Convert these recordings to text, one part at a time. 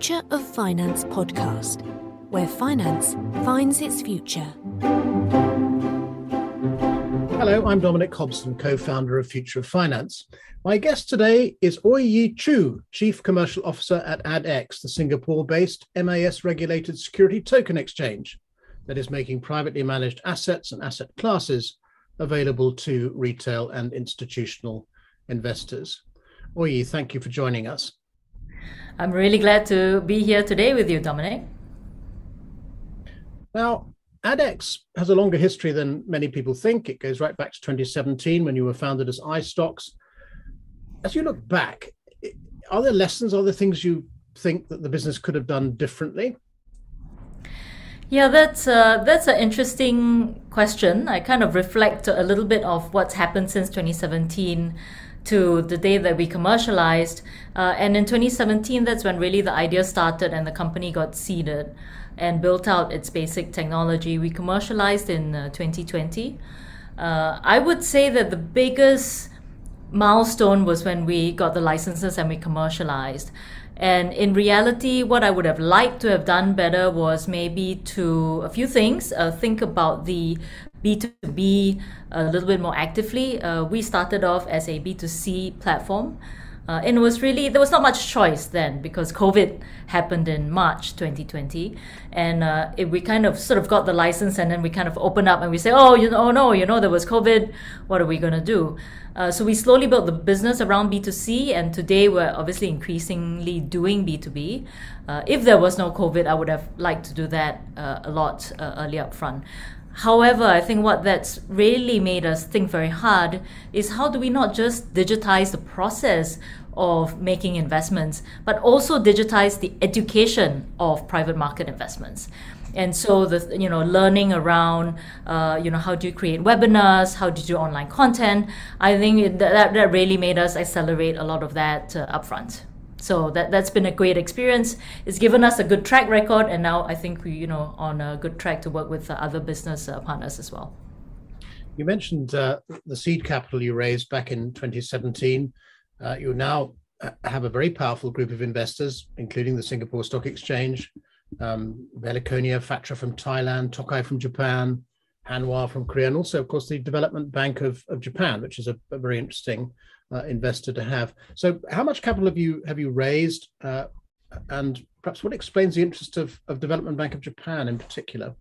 Future of Finance podcast, where finance finds its future. Hello, I'm Dominic Hobson, co founder of Future of Finance. My guest today is Oi-Yee Choo, Chief Commercial Officer at ADDX, the Singapore based MAS regulated security token exchange that is making privately managed assets and asset classes available to retail and institutional investors. Oi thank you for joining us. I'm really glad to be here today with you, Dominic. Now, ADDX has a longer history than many people think. It goes right back to 2017 when you were founded as iSTOX. As you look back, are there lessons, are there things you think that the business could have done differently? Yeah, that's uh, that's an interesting question. I kind of reflect a little bit of what's happened since 2017 to the day that we commercialized. Uh, and in 2017, that's when really the idea started and the company got seeded and built out its basic technology. We commercialized in uh, 2020. Uh, I would say that the biggest milestone was when we got the licenses and we commercialized. And in reality, what I would have liked to have done better was maybe to a few things. Uh, think about the B2B a little bit more actively. Uh, we started off as a B2C platform. Uh, and it was really, there was not much choice then because COVID happened in March 2020. And uh, it, we kind of sort of got the license and then we kind of opened up and we say, oh, you know, oh no, you know, there was COVID. What are we going to do? Uh, so we slowly built the business around B2C, and today we're obviously increasingly doing B2B. Uh, if there was no COVID, I would have liked to do that uh, a lot earlier up front. However, I think what that's really made us think very hard is how do we not just digitize the process of making investments, but also digitize the education of private market investments. And so the you know learning around uh, you know how do you create webinars, how do you do online content. I think that that really made us accelerate a lot of that uh, upfront. So that that's been a great experience. It's given us a good track record, and now I think we you know on a good track to work with other business uh, partners as well. You mentioned uh, the seed capital you raised back in 2017. Uh, you now uh, have a very powerful group of investors, including the Singapore Stock Exchange, um, Heliconia, Phatra from Thailand, Tokai from Japan, Hanwha from Korea, and also, of course, the Development Bank of, of Japan, which is a, a very interesting uh, investor to have. So, how much capital have you have you raised, uh, and perhaps what explains the interest of, of Development Bank of Japan in particular?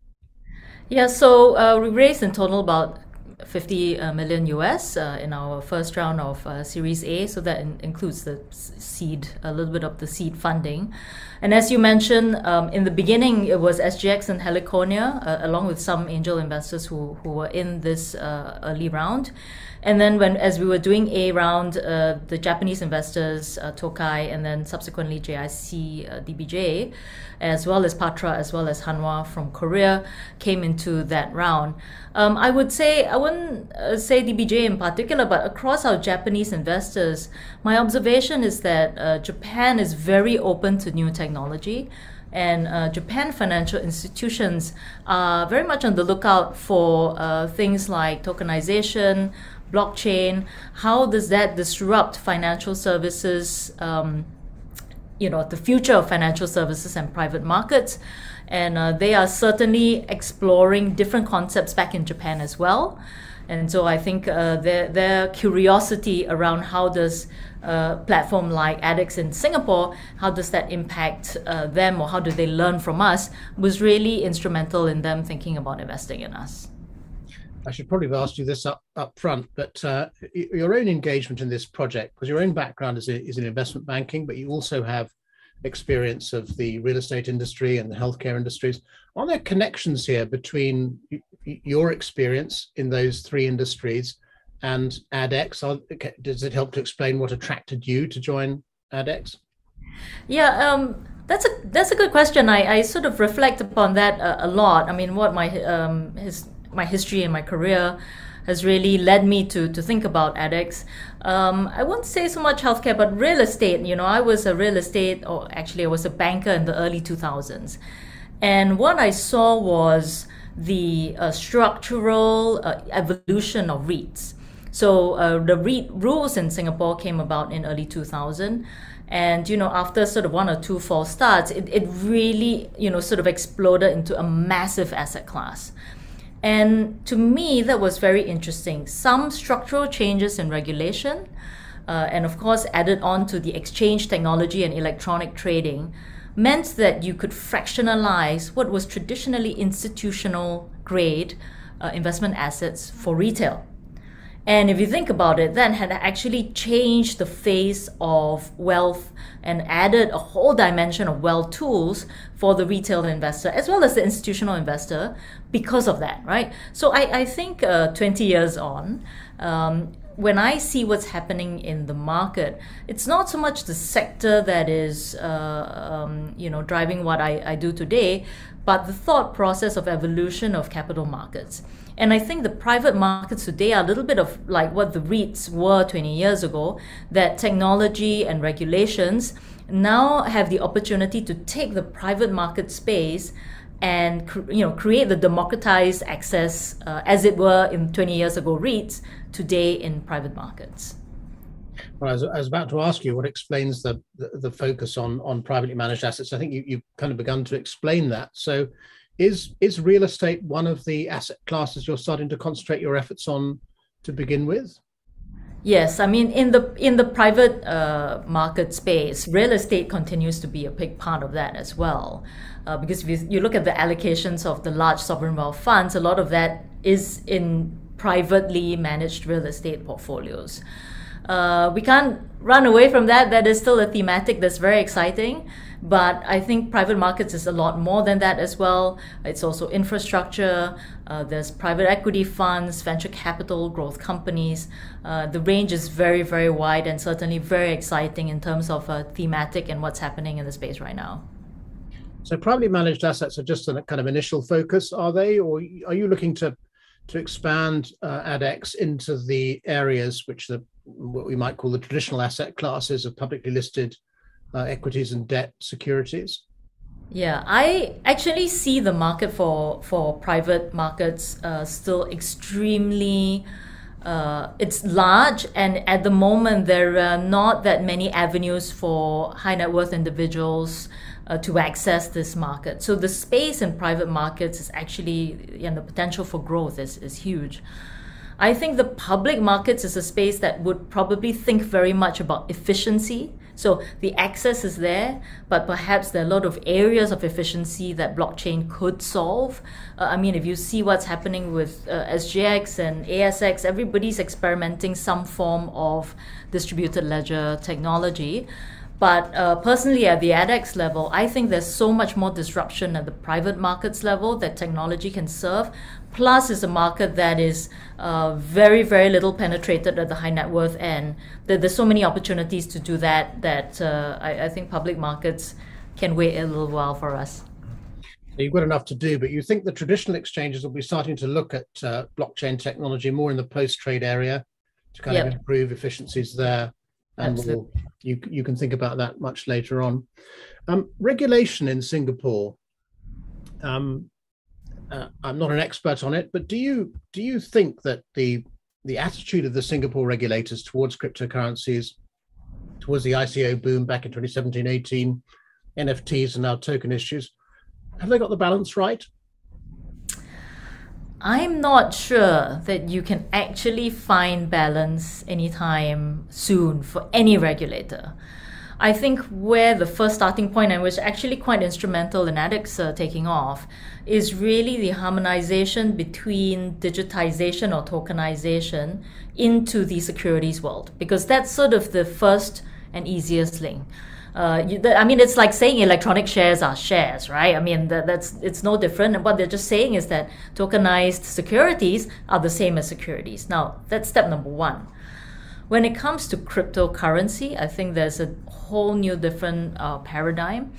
Yeah, so uh, we raised in total about 50 uh, US uh, in our first round of uh, Series A. So that in- includes the seed, a little bit of the seed funding. And as you mentioned, um, in the beginning, it was SGX and Heliconia, along with some angel investors who, who were in this early round. And then, when as we were doing A round, uh, the Japanese investors, Tokai, and then subsequently JIC, DBJ, as well as Phatra, as well as Hanwha from Korea, came into that round. Um, I would say, I wouldn't uh, say DBJ in particular, but across our Japanese investors, my observation is that uh, Japan is very open to new technology. And uh, Japan financial institutions are very much on the lookout for uh, things like tokenization, blockchain. How does that disrupt financial services? Um, you know the future of financial services and private markets and uh, they are certainly exploring different concepts back in Japan as well and so I think uh, their, their curiosity around how does a uh, platform like ADDX in Singapore, how does that impact uh, them or how do they learn from us was really instrumental in them thinking about investing in us. I should probably have asked you this up, up front, but uh, your own engagement in this project, because your own background is, is in investment banking, but you also have experience of the real estate industry and the healthcare industries. Are there connections here between your experience in those three industries and ADDX? Does it help to explain what attracted you to join ADDX? Yeah, um, that's a that's a good question. I, I sort of reflect upon that a, a lot. I mean, what my um, his my history and my career has really led me to, to think about ADDX. Um, I won't say so much healthcare, but real estate. You know, I was a real estate, or actually, I was a banker in the early 2000s. And what I saw was the uh, structural uh, evolution of REITs. So uh, the REIT rules in Singapore came about in early 2000. And you know, after sort of one or two false starts, it, it really you know sort of exploded into a massive asset class. And to me, that was very interesting. Some structural changes in regulation, uh, and of course, added on to the exchange technology and electronic trading, meant that you could fractionalize what was traditionally institutional grade uh, investment assets for retail. And if you think about it, that had actually changed the face of wealth and added a whole dimension of wealth tools for the retail investor as well as the institutional investor because of that, right? So I, I think uh, 20 years on, um, when I see what's happening in the market, it's not so much the sector that is, uh, um, you know, driving what I, I do today, but the thought process of evolution of capital markets. And I think the private markets today are a little bit of like what the REITs were 20 years ago, that technology and regulations now have the opportunity to take the private market space and you know create the democratized access uh, as it were in 20 years ago REITs today in private markets. Well, I was, I was, about to ask you what explains the, the, the focus on on privately managed assets. I think you, you've kind of begun to explain that. So, is is real estate one of the asset classes you're starting to concentrate your efforts on to begin with? Yes, I mean in the in the private uh, market space, real estate continues to be a big part of that as well. Uh, because if you, look at the allocations of the large sovereign wealth funds, a lot of that is in privately managed real estate portfolios. Uh, we can't run away from that. That is still a thematic that's very exciting. But I think private markets is a lot more than that as well. It's also infrastructure, uh, there's private equity funds, venture capital, growth companies. Uh, the range is very, very wide and certainly very exciting in terms of uh, thematic and what's happening in the space right now. So, privately managed assets are just a kind of initial focus, are they? Or are you looking to to expand uh, ADDX into the areas which the what we might call the traditional asset classes of publicly listed uh, equities and debt securities? Yeah, I actually see the market for for private markets uh, still extremely. Uh, it's large, and at the moment there are not that many avenues for high net worth individuals uh, to access this market. So the space in private markets is actually, and the potential for growth is, is huge. I think the public markets is a space that would probably think very much about efficiency so the access is there, but perhaps there are a lot of areas of efficiency that blockchain could solve. Uh, I mean, if you see what's happening with uh, SGX and ASX, everybody's experimenting some form of distributed ledger technology. But uh, personally, at the ADDX level, I think there's so much more disruption at the private markets level that technology can serve. Plus, is a market that is uh, very, very little penetrated at the high net worth end. there's so many opportunities to do that that uh, I, I, think public markets can wait a little while for us. You've got enough to do, but you think the traditional exchanges will be starting to look at uh, blockchain technology more in the post trade area to kind yep. of improve efficiencies there and we'll, you you can think about that much later on. Um, regulation in Singapore. Um, uh, I'm not an expert on it, but do you do you think that the the attitude of the Singapore regulators towards cryptocurrencies, towards the ICO boom back in 2017, 18, NFTs and now token issues, have they got the balance right? I'm not sure that you can actually find balance anytime soon for any regulator. I think where the first starting point, and was actually quite instrumental in ADDX uh, taking off, is really the harmonization between digitization or tokenization into the securities world, because that's sort of the first and easiest link. Uh, you, I mean, it's like saying electronic shares are shares, right? I mean, that, that's it's no different. What they're just saying is that tokenized securities are the same as securities. Now, that's step number one. When it comes to cryptocurrency, I think there's a whole new different uh, paradigm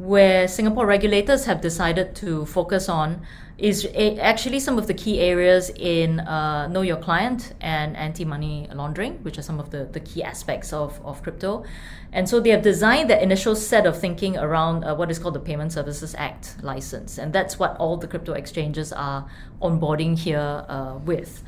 where Singapore regulators have decided to focus on is actually some of the key areas in uh, know your client and anti-money laundering, which are some of the, the key aspects of, of crypto. And so they have designed that initial set of thinking around uh, what is called the Payment Services Act license. And that's what all the crypto exchanges are onboarding here uh, with.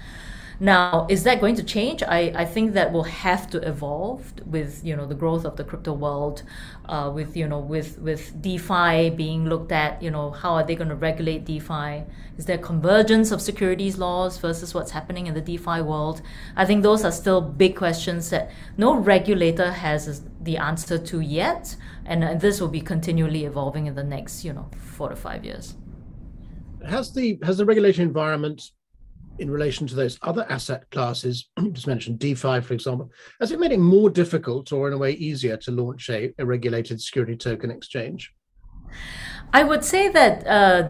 Now, is that going to change? I, I think that will have to evolve with you know the growth of the crypto world, uh, with you know with with DeFi being looked at. You know how are they going to regulate DeFi? Is there convergence of securities laws versus what's happening in the DeFi world? I think those are still big questions that no regulator has the answer to yet, and this will be continually evolving in the next you know four to five years. Has the has the regulatory environment in relation to those other asset classes, just mentioned DeFi, for example, has it made it more difficult or in a way easier to launch a, a regulated security token exchange? I would say that uh,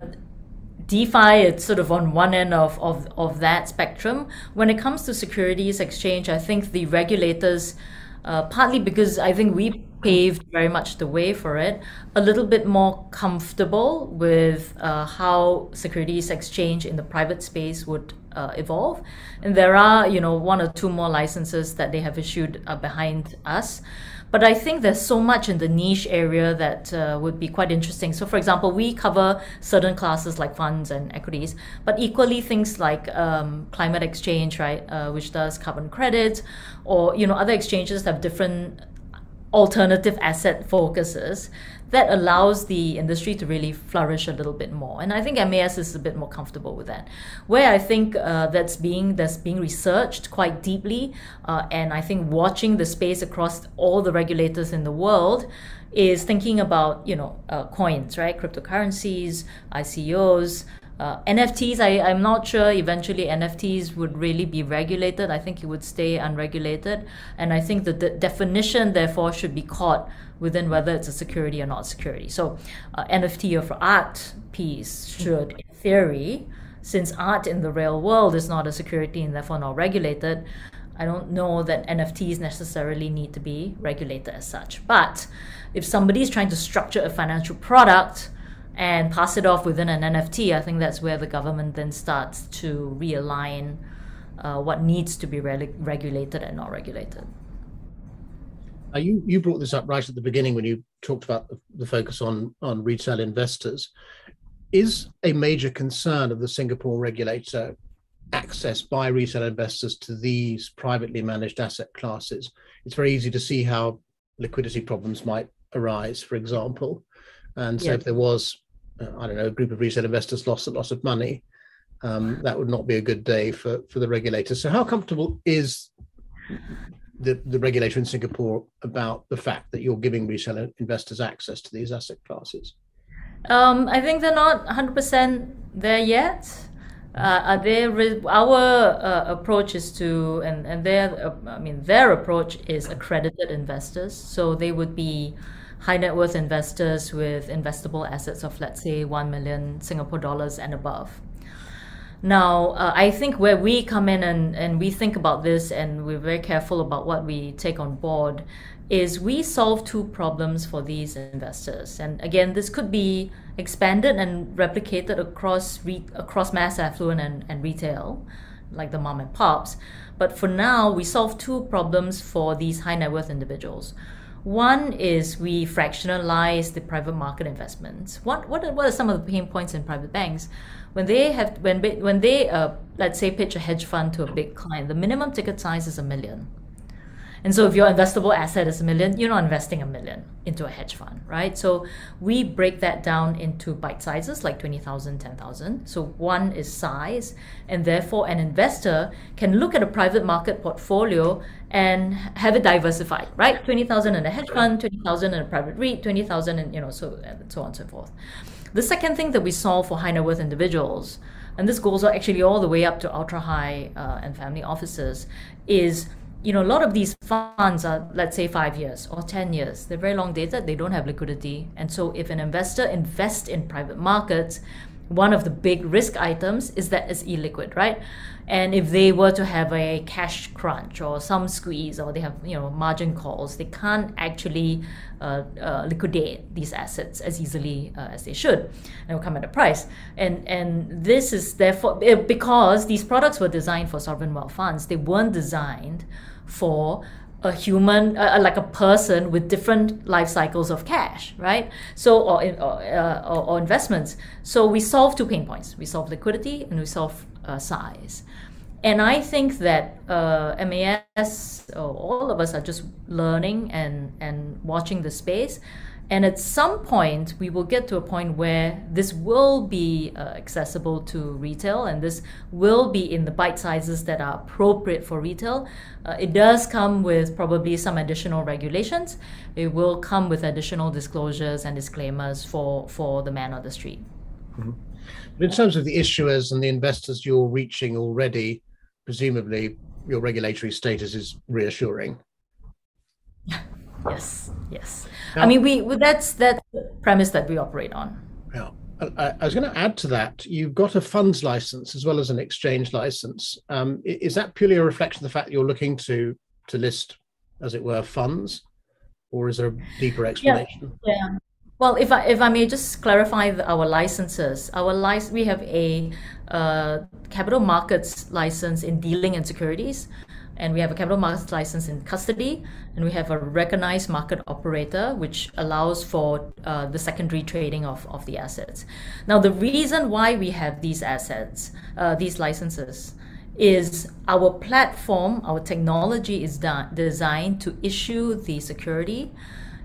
DeFi it's sort of on one end of, of, of that spectrum. When it comes to securities exchange, I think the regulators, uh, partly because I think we paved very much the way for it, a little bit more comfortable with uh, how securities exchange in the private space would uh, evolve. And there are, you know, one or two more licenses that they have issued uh, behind us. But I think there's so much in the niche area that uh, would be quite interesting. So, for example, we cover certain classes like funds and equities, but equally things like um, climate exchange, right, uh, which does carbon credits, or you know, other exchanges have different alternative asset focuses that allows the industry to really flourish a little bit more. And I think MAS is a bit more comfortable with that. Where I think uh, that's being that's being researched quite deeply, uh, and I think watching the space across all the regulators in the world is thinking about you know uh, coins, right, cryptocurrencies, ICOs, uh, NFTs, I, I'm not sure eventually NFTs would really be regulated. I think it would stay unregulated. And I think the definition, therefore, should be caught within whether it's a security or not security. So, uh, NFT of art piece should, in theory, since art in the real world is not a security and therefore not regulated, I don't know that NFTs necessarily need to be regulated as such. But if somebody is trying to structure a financial product, and pass it off within an NFT, I think that's where the government then starts to realign uh, what needs to be re- regulated and not regulated. Uh, you you brought this up right at the beginning when you talked about the, the focus on on retail investors. Is a major concern of the Singapore regulator access by retail investors to these privately managed asset classes? It's very easy to see how liquidity problems might arise, for example. And so, yeah. if there was uh, I don't know, a group of retail investors lost a lot of money, um, that would not be a good day for, for the regulator. So, how comfortable is the, the regulator in Singapore about the fact that you're giving retail investors access to these asset classes? Um, I think they're not 100% there yet. Uh, they our uh, approach is to and and their uh, I mean their approach is accredited investors, so they would be high net worth investors with investable assets of, let's say, 1 million Singapore dollars and above. Now, uh, I think where we come in and, and we think about this and we're very careful about what we take on board is we solve two problems for these investors. And again, this could be expanded and replicated across re- across mass affluent and, and retail, like the mom and pops. But for now, we solve two problems for these high net worth individuals. One is we fractionalize the private market investments. What what are, what are some of the pain points in private banks? When they have when when they uh, let's say pitch a hedge fund to a big client, the minimum ticket size is a million. And so if your investable asset is a million, you're not investing a million into a hedge fund, right? So we break that down into bite sizes like 20,000, 10,000. So one is size, and therefore an investor can look at a private market portfolio and have it diversified, right? 20,000 in a hedge fund, 20,000 in a private REIT, 20,000 and you know, so, and so on and so forth. The second thing that we solve for high net worth individuals, and this goes actually all the way up to ultra high uh, and family offices, is you know, a lot of these funds are, let's say, five years or 10 years. They're very long dated, they don't have liquidity. And so, if an investor invests in private markets, one of the big risk items is that it's illiquid, right? And if they were to have a cash crunch or some squeeze or they have you know margin calls, they can't actually uh, uh, liquidate these assets as easily uh, as they should, and will come at a price. And and this is therefore eh, because these products were designed for sovereign wealth funds, they weren't designed for a human, uh, like a person with different life cycles of cash, right? So, or, or, uh, or, or, investments. So we solve two pain points. We solve liquidity and we solve uh, size. And I think that uh, MAS, all of us are just learning and, and watching the space. And at some point, we will get to a point where this will be uh, accessible to retail and this will be in the bite sizes that are appropriate for retail. Uh, it does come with probably some additional regulations. It will come with additional disclosures and disclaimers for, for the man on the street. Mm-hmm. But in terms of the issuers and the investors you're reaching already, presumably your regulatory status is reassuring. yes, yes. Now, I mean, we that's that premise that we operate on. Yeah. I, I was going to add to that. You've got a funds license as well as an exchange license. Um, is that purely a reflection of the fact that you're looking to to list, as it were, funds, or is there a deeper explanation? Yeah. yeah. Well, if I if I may just clarify the, our licenses, our license we have a uh, capital markets license in dealing in securities, and we have a capital markets license in custody, and we have a recognized market operator, which allows for uh, the secondary trading of, of the assets. Now, the reason why we have these assets, uh, these licenses, is our platform, our technology is designed to issue the security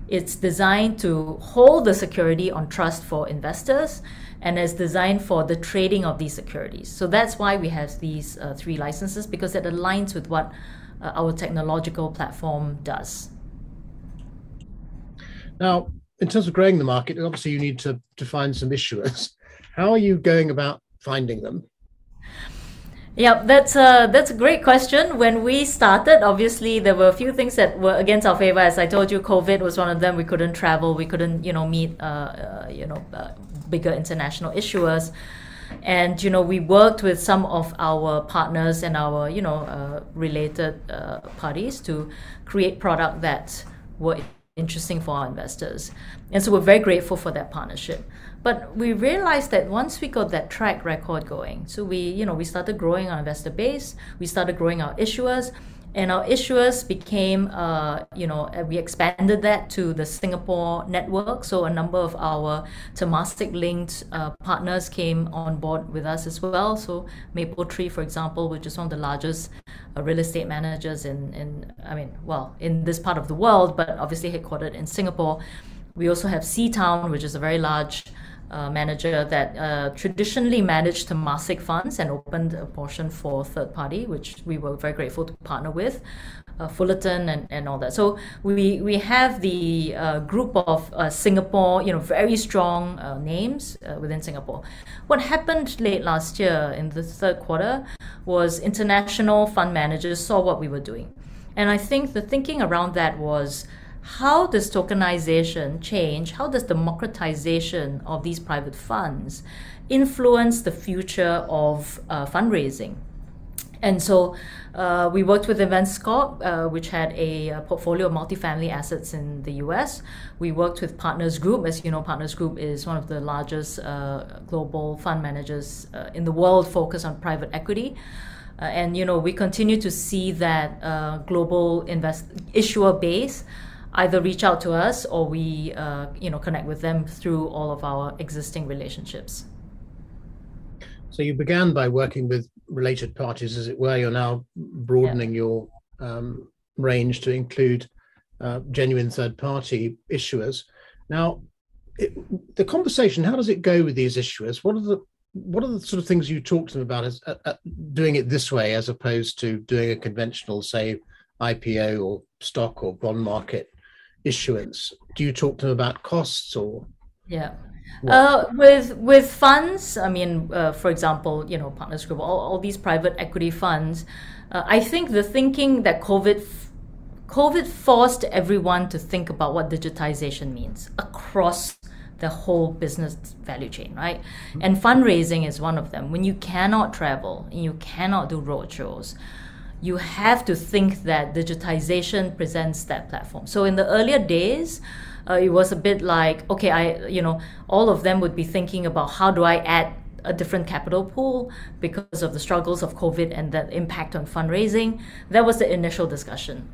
it's designed to hold the security on trust for investors and is designed for the trading of these securities. So that's why we have these uh, three licenses because it aligns with what uh, our technological platform does. Now, in terms of growing the market, obviously you need to, to find some issuers. How are you going about finding them? Yeah, that's a that's a great question. When we started, obviously there were a few things that were against our favor. As I told you, COVID was one of them. We couldn't travel. We couldn't, you know, meet, uh, uh, you know, uh, bigger international issuers. And you know, we worked with some of our partners and our, you know, uh, related uh, parties to create product that were interesting for our investors. And so we're very grateful for that partnership. But we realized that once we got that track record going, so we, you know, we started growing our investor base, we started growing our issuers, and our issuers became, uh, you know, we expanded that to the Singapore network. So a number of our Temasek linked uh, partners came on board with us as well. So Mapletree, for example, which is one of the largest uh, real estate managers in, in, I mean, well, in this part of the world, but obviously headquartered in Singapore. We also have Seatown, which is a very large uh, manager that uh, traditionally managed Temasek funds and opened a portion for third party, which we were very grateful to partner with, uh, Fullerton and, and all that. So we we have the uh, group of uh, Singapore, you know, very strong names within Singapore. What happened late last year in the third quarter was international fund managers saw what we were doing, and I think the thinking around that was how does tokenization change? How does democratization of these private funds influence the future of uh, fundraising? And so uh, we worked with Investcorp, uh, which had a, a, portfolio of multifamily assets in the US. We worked with Partners Group. As you know, Partners Group is one of the largest uh, global fund managers uh, in the world focused on private equity. Uh, and you know we continue to see that uh, global invest issuer base either reach out to us or we uh, you know connect with them through all of our existing relationships. So you began by working with related parties as it were. You're now broadening yeah. your um, range to include uh, genuine third party issuers. Now it, the conversation how does it go with these issuers? What are the what are the sort of things you talk to them about as uh, doing it this way as opposed to doing a conventional say ipo or stock or bond market issuance? Do you talk to them about costs or? Yeah. Uh, with with funds, I mean, uh, for example, you know, Partners Group, all, all these private equity funds. Uh, I think the thinking that COVID COVID forced everyone to think about what digitization means across the whole business value chain, right? Mm-hmm. And fundraising is one of them. When you cannot travel and you cannot do roadshows, you have to think that digitization presents that platform. So in the earlier days, uh, it was a bit like okay, I you know all of them would be thinking about how do I add a different capital pool because of the struggles of COVID and the impact on fundraising. That was the initial discussion.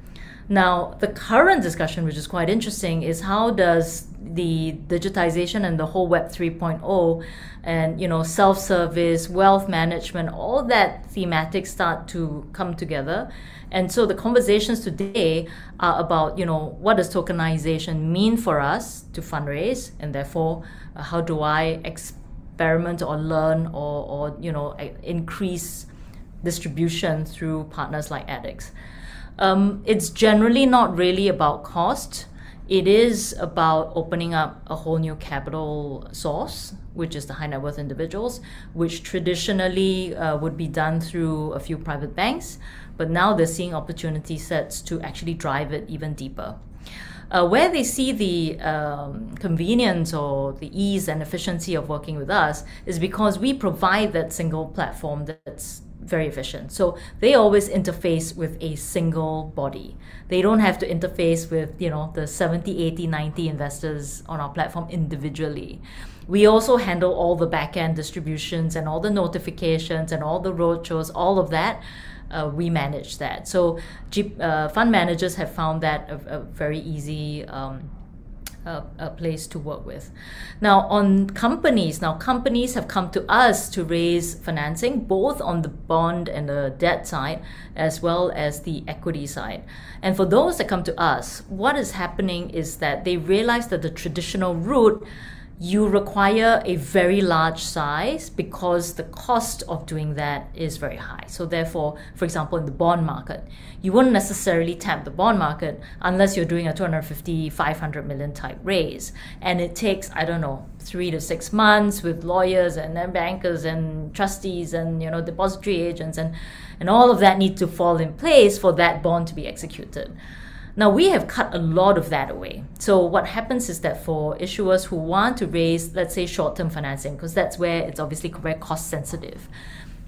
Now, the current discussion, which is quite interesting, is how does the digitization and the whole Web 3.0 and you know self-service, wealth management, all that thematic start to come together. And so the conversations today are about you know what does tokenization mean for us to fundraise, and therefore uh, how do I experiment or learn or, or you know increase distribution through partners like ADDX. Um, it's generally not really about cost. It is about opening up a whole new capital source, which is the high net worth individuals, which traditionally uh, would be done through a few private banks. But now they're seeing opportunity sets to actually drive it even deeper. Uh, where they see the um, convenience or the ease and efficiency of working with us is because we provide that single platform that's very efficient. So they always interface with a single body. They don't have to interface with, you know, the 70, 80, 90 investors on our platform individually. We also handle all the backend distributions and all the notifications and all the roadshows, all of that. Uh, we manage that. So uh, fund managers have found that a, a very easy um, a, a, place to work with. Now, on companies, now companies have come to us to raise financing both on the bond and the debt side as well as the equity side. And for those that come to us, what is happening is that they realize that the traditional route you require a very large size because the cost of doing that is very high. So, therefore, for example, in the bond market, you wouldn't necessarily tap the bond market unless you're doing a 250, 500 million type raise. And it takes, I don't know, three to six months with lawyers and then bankers and trustees and, you know, depository agents and, and all of that need to fall in place for that bond to be executed. Now, we have cut a lot of that away. So, what happens is that for issuers who want to raise, let's say, short term financing, because that's where it's obviously very cost sensitive.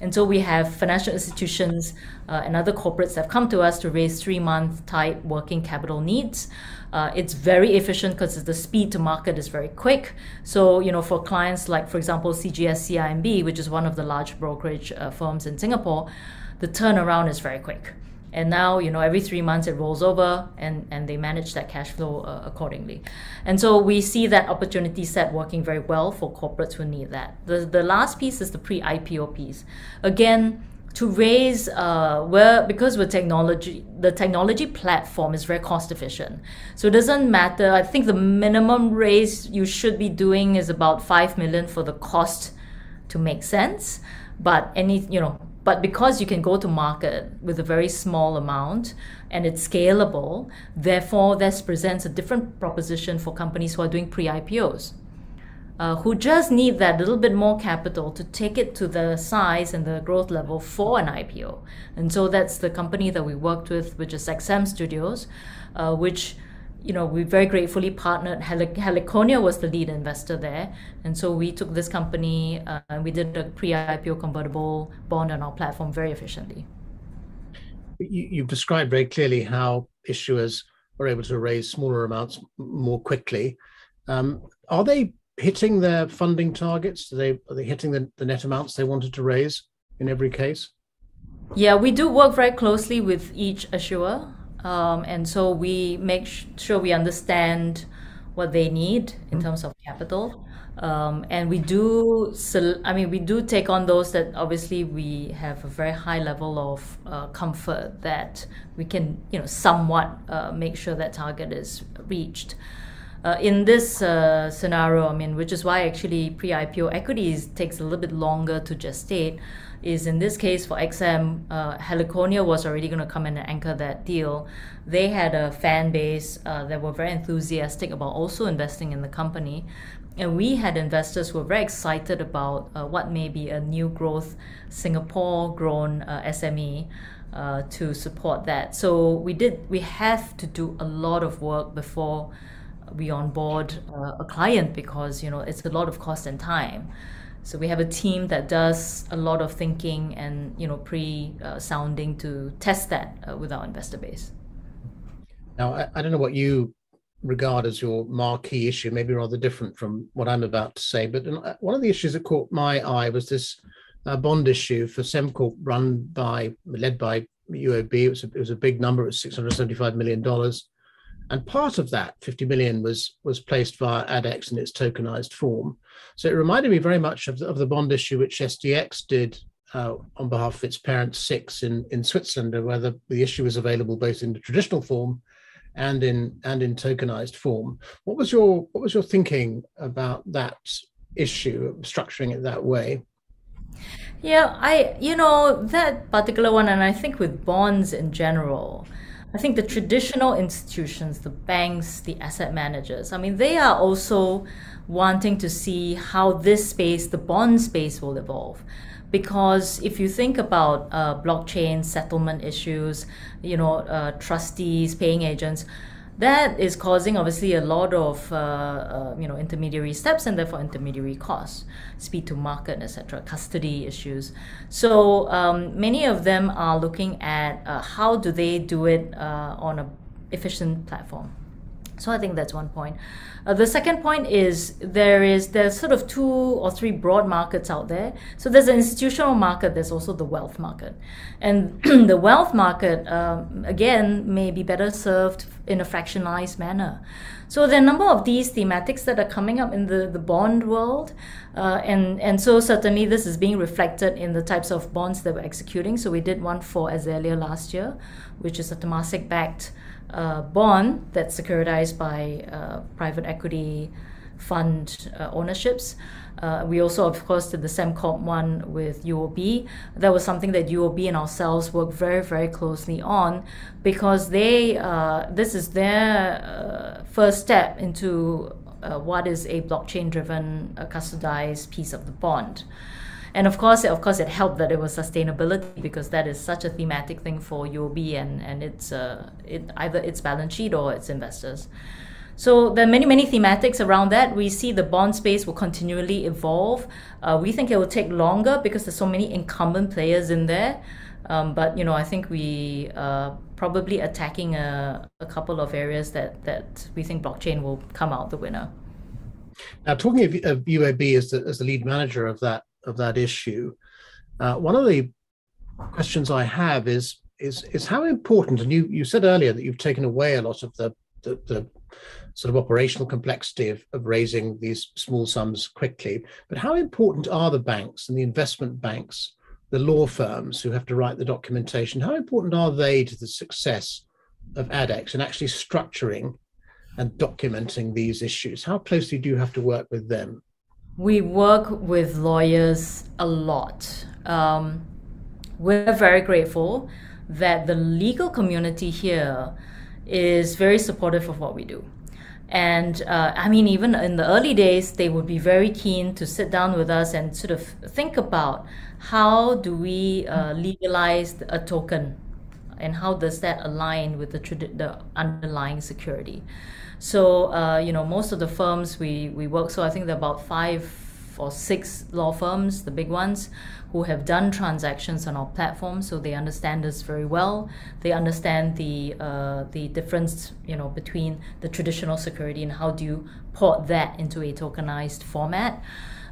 And so we have financial institutions uh, and other corporates that have come to us to raise three month type working capital needs. Uh, it's very efficient because the speed to market is very quick. So, you know, for clients like, for example, CGS CIMB, which is one of the large brokerage uh, firms in Singapore, the turnaround is very quick and now you know every three months it rolls over and and they manage that cash flow uh, accordingly. And so we see that opportunity set working very well for corporates who need that. The the last piece is the pre-ipo piece. Again to raise uh, where because with technology the technology platform is very cost efficient. So it doesn't matter. I think the minimum raise you should be doing is about 5 million for the cost to make sense. But any you know but because you can go to market with a very small amount and it's scalable, therefore, this presents a different proposition for companies who are doing pre IPOs. Uh, who just need that little bit more capital to take it to the size and the growth level for an IPO. And so that's the company that we worked with, which is XM Studios, uh, which you know, we very gratefully partnered. Heliconia was the lead investor there, and so we took this company uh, and we did a pre-IPO convertible bond on our platform very efficiently. You, have described very clearly how issuers are able to raise smaller amounts more quickly. Um, are they hitting their funding targets? Are they are they hitting the, the net amounts they wanted to raise in every case? Yeah, we do work very closely with each issuer. Um, and so we make sh- sure we understand what they need in terms of capital. Um, and we do, I mean, we do take on those that obviously we have a very high level of uh, comfort that we can, you know, somewhat uh, make sure that target is reached. Uh, in this uh, scenario, I mean, which is why actually pre-IPO equities takes a little bit longer to gestate is in this case for XM, uh, Heliconia was already going to come in and anchor that deal. They had a fan base uh, that were very enthusiastic about also investing in the company. And we had investors who were very excited about uh, what may be a new growth Singapore grown uh, SME. Uh, to support that, so we did. We have to do a lot of work before we onboard uh, a client because you know it's a lot of cost and time. So we have a team that does a lot of thinking and you know pre-sounding to test that uh, with our investor base. Now, I, I, don't know what you regard as your marquee issue, maybe rather different from what I'm about to say, but uh, one of the issues that caught my eye was this uh, bond issue for Sembcorp run by, led by UOB. It was a, it was a big number, it was $675 million. and part of that 50 million was was placed via ADDX in its tokenized form. So it reminded me very much of the, of the bond issue which SDX did uh, on behalf of its parent SIX in, in Switzerland, where the, the issue was available both in the traditional form and in and in tokenized form. What was your what was your thinking about that issue, structuring it that way? Yeah, I you know that particular one, and I think with bonds in general, I think the traditional institutions, the banks, the asset managers, I mean, they are also wanting to see how this space, the bond space, will evolve. Because if you think about uh, blockchain settlement issues, you know, uh, trustees, paying agents, that is causing obviously a lot of uh, uh, you know intermediary steps and therefore intermediary costs, speed to market, etc., custody issues. So um, many of them are looking at uh, how do they do it uh, on a efficient platform. So I think that's one point. Uh, the second point is there is there's sort of two or three broad markets out there. So there's an institutional market. There's also the wealth market, and the wealth market um, again may be better served in a fractionalized manner. So there are a number of these thematics that are coming up in the, the bond world, uh, and and so certainly this is being reflected in the types of bonds that we're executing. So we did one for Azalea last year, which is a Temasek backed uh, bond that's securitized by uh, private equity fund uh, ownerships. Uh, we also, of course, did the Sembcorp one with UOB. That was something that UOB and ourselves worked very, very closely on because they uh, this is their uh, first step into what is a blockchain-driven custodized piece of the bond and of course, of course, it helped that it was sustainability because that is such a thematic thing for UOB and and it's uh, it either its balance sheet or its investors. So there are many many thematics around that. We see the bond space will continually evolve. Uh, we think it will take longer because there's so many incumbent players in there. Um, but you know, I think we are probably attacking a, a couple of areas that that we think blockchain will come out the winner. Now, talking of, of UOB as the, as the lead manager of that of that issue. Uh, one of the questions I have is is is how important, and you you said earlier that you've taken away a lot of the the, the sort of operational complexity of, of raising these small sums quickly. But how important are the banks and the investment banks, the law firms who have to write the documentation? How important are they to the success of ADDX and actually structuring and documenting these issues? How closely do you have to work with them? We work with lawyers a lot. Um, we're very grateful that the legal community here is very supportive of what we do. And uh, I mean, even in the early days, they would be very keen to sit down with us and sort of think about how do we uh, legalize a token and how does that align with the, the underlying security. So, uh, you know, most of the firms we, we work, so I think there are about five or six law firms, the big ones, who have done transactions on our platform, so they understand us very well. They understand the uh, the difference, you know, between the traditional security and how do you port that into a tokenized format.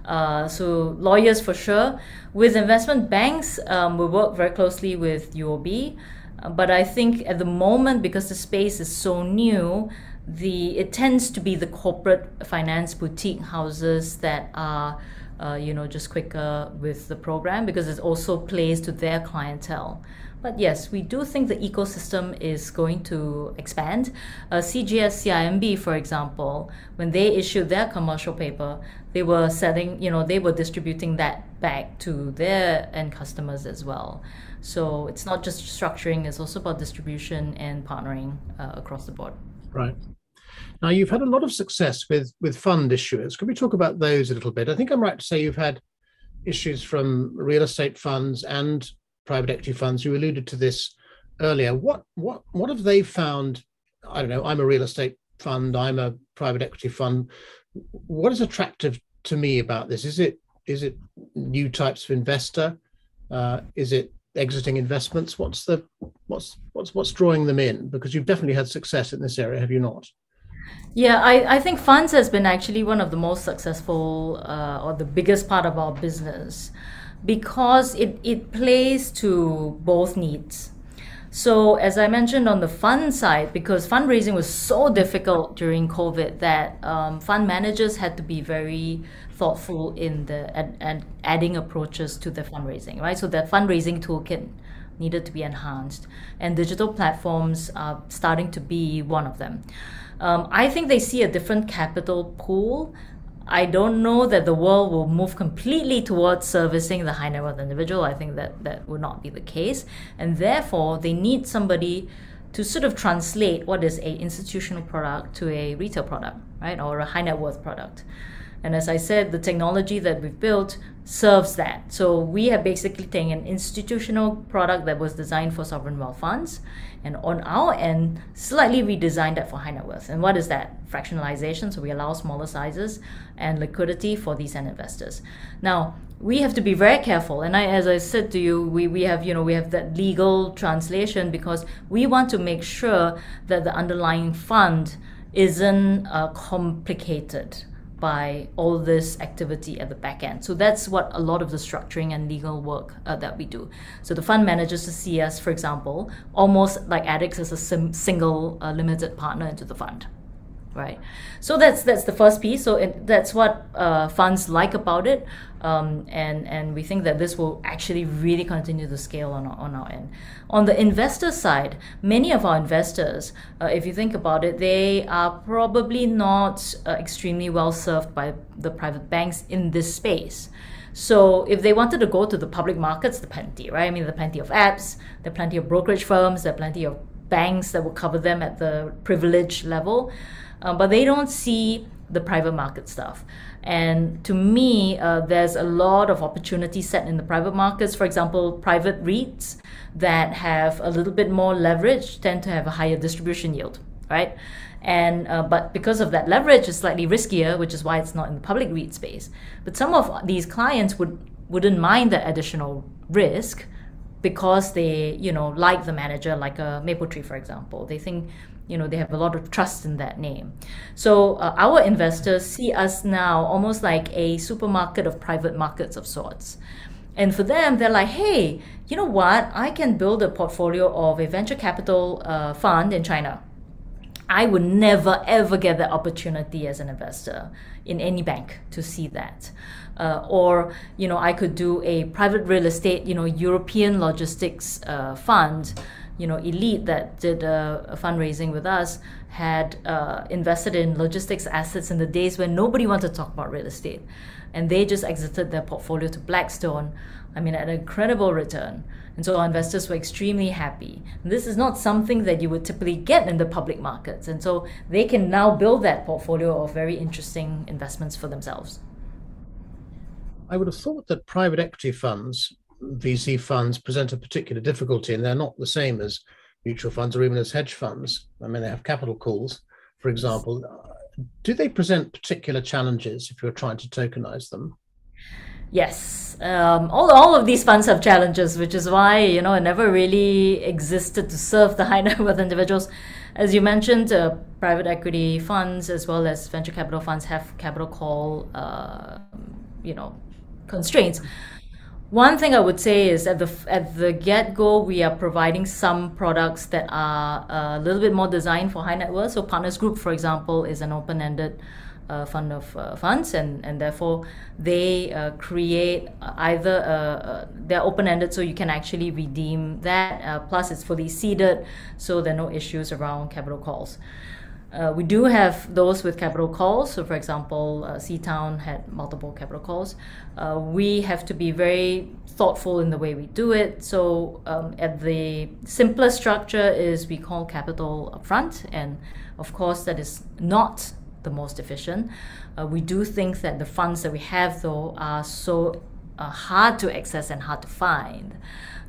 Uh, so lawyers for sure. With investment banks, um, we work very closely with UOB, uh, but I think at the moment because the space is so new, the it tends to be the corporate finance boutique houses that are uh, you know just quicker with the program because it also plays to their clientele. But yes we do think the ecosystem is going to expand. Uh, cgs cimb for example when they issued their commercial paper they were selling you know they were distributing that back to their end customers as well. So it's not just structuring it's also about distribution and partnering uh, across the board. Right now you've had a lot of success with with fund issuers. Can we talk about those a little bit? I think I'm right to say you've had issues from real estate funds and private equity funds. You alluded to this earlier. What what what have they found? I don't know. I'm a real estate fund. I'm a private equity fund. What is attractive to me about this? Is it is it new types of investor? Uh, is it exiting investments? What's the what's what's what's drawing them in? Because you've definitely had success in this area, have you not? Yeah, I, I think funds has been actually one of the most successful uh, or the biggest part of our business because it, it plays to both needs. So, as I mentioned on the fund side, because fundraising was so difficult during COVID that um, fund managers had to be very thoughtful in the and, adding approaches to the fundraising, right? So, the fundraising toolkit needed to be enhanced, and digital platforms are starting to be one of them. Um, I think they see a different capital pool I don't know that the world will move completely towards servicing the high net worth individual. I think that that would not be the case. And therefore, they need somebody to sort of translate what is a institutional product to a retail product, right? Or a high net worth product. And as I said, the technology that we've built serves that. So we have basically taken an institutional product that was designed for sovereign wealth funds, and on our end, slightly redesigned that for high net worth. And what is that? Fractionalization. So we allow smaller sizes and liquidity for these end investors. Now we have to be very careful. And I, as I said to you, we, we have you know we have that legal translation because we want to make sure that the underlying fund isn't uh, complicated by all this activity at the back end. So that's what a lot of the structuring and legal work uh, that we do. So the fund managers to see us, for example, almost like ADDX as a sim- single uh, limited partner into the fund right? So that's that's the first piece. So it, that's what uh, funds like about it, um, and and we think that this will actually really continue to scale on our, on our end. On the investor side, many of our investors, uh, if you think about it, they are probably not uh, extremely well served by the private banks in this space. So if they wanted to go to the public markets, are plenty, right? I mean, there plenty of apps, there are plenty of brokerage firms, there are plenty of banks that will cover them at the privilege level uh, but they don't see the private market stuff. And to me, uh, there's a lot of opportunity set in the private markets. For example, private REITs that have a little bit more leverage tend to have a higher distribution yield, right? And uh, but because of that leverage, it's slightly riskier, which is why it's not in the public REIT space. But some of these clients would wouldn't mind the additional risk because they you know like the manager, like a Mapletree, for example. They think you know they have a lot of trust in that name. So uh, our investors see us now almost like a supermarket of private markets of sorts. And for them they're like hey you know what? I can build a portfolio of a venture capital uh, fund in china. I would never ever get the opportunity as an investor in any bank to see that uh, or you know i could do a private real estate you know european logistics uh, fund you know, Elite that did a fundraising with us had uh, invested in logistics assets in the days when nobody wanted to talk about real estate. And they just exited their portfolio to Blackstone, I mean, at an incredible return. And so our investors were extremely happy. This is not something that you would typically get in the public markets. And so they can now build that portfolio of very interesting investments for themselves. I would have thought that private equity funds VC funds present a particular difficulty, and they're not the same as mutual funds or even as hedge funds. I mean, they have capital calls, for example. Do they present particular challenges if you're trying to tokenize them? Yes, um, all, all of these funds have challenges, which is why you know it never really existed to serve the high net worth individuals. As you mentioned, uh, private equity funds as well as venture capital funds have capital call, uh, you know, constraints. One thing I would say is at the at the get go, we are providing some products that are a little bit more designed for high net worth. So Partners Group, for example, is an open ended uh, fund of uh, funds, and and therefore they uh, create either uh, uh, they're open ended, so you can actually redeem that. Uh, plus, it's fully seeded, so there are no issues around capital calls. Uh, we do have those with capital calls. So, for example, uh, Seatown had multiple capital calls. Uh, we have to be very thoughtful in the way we do it. So, um, at the simplest structure is we call capital upfront, and of course, that is not the most efficient. Uh, we do think that the funds that we have, though, are so uh, hard to access and hard to find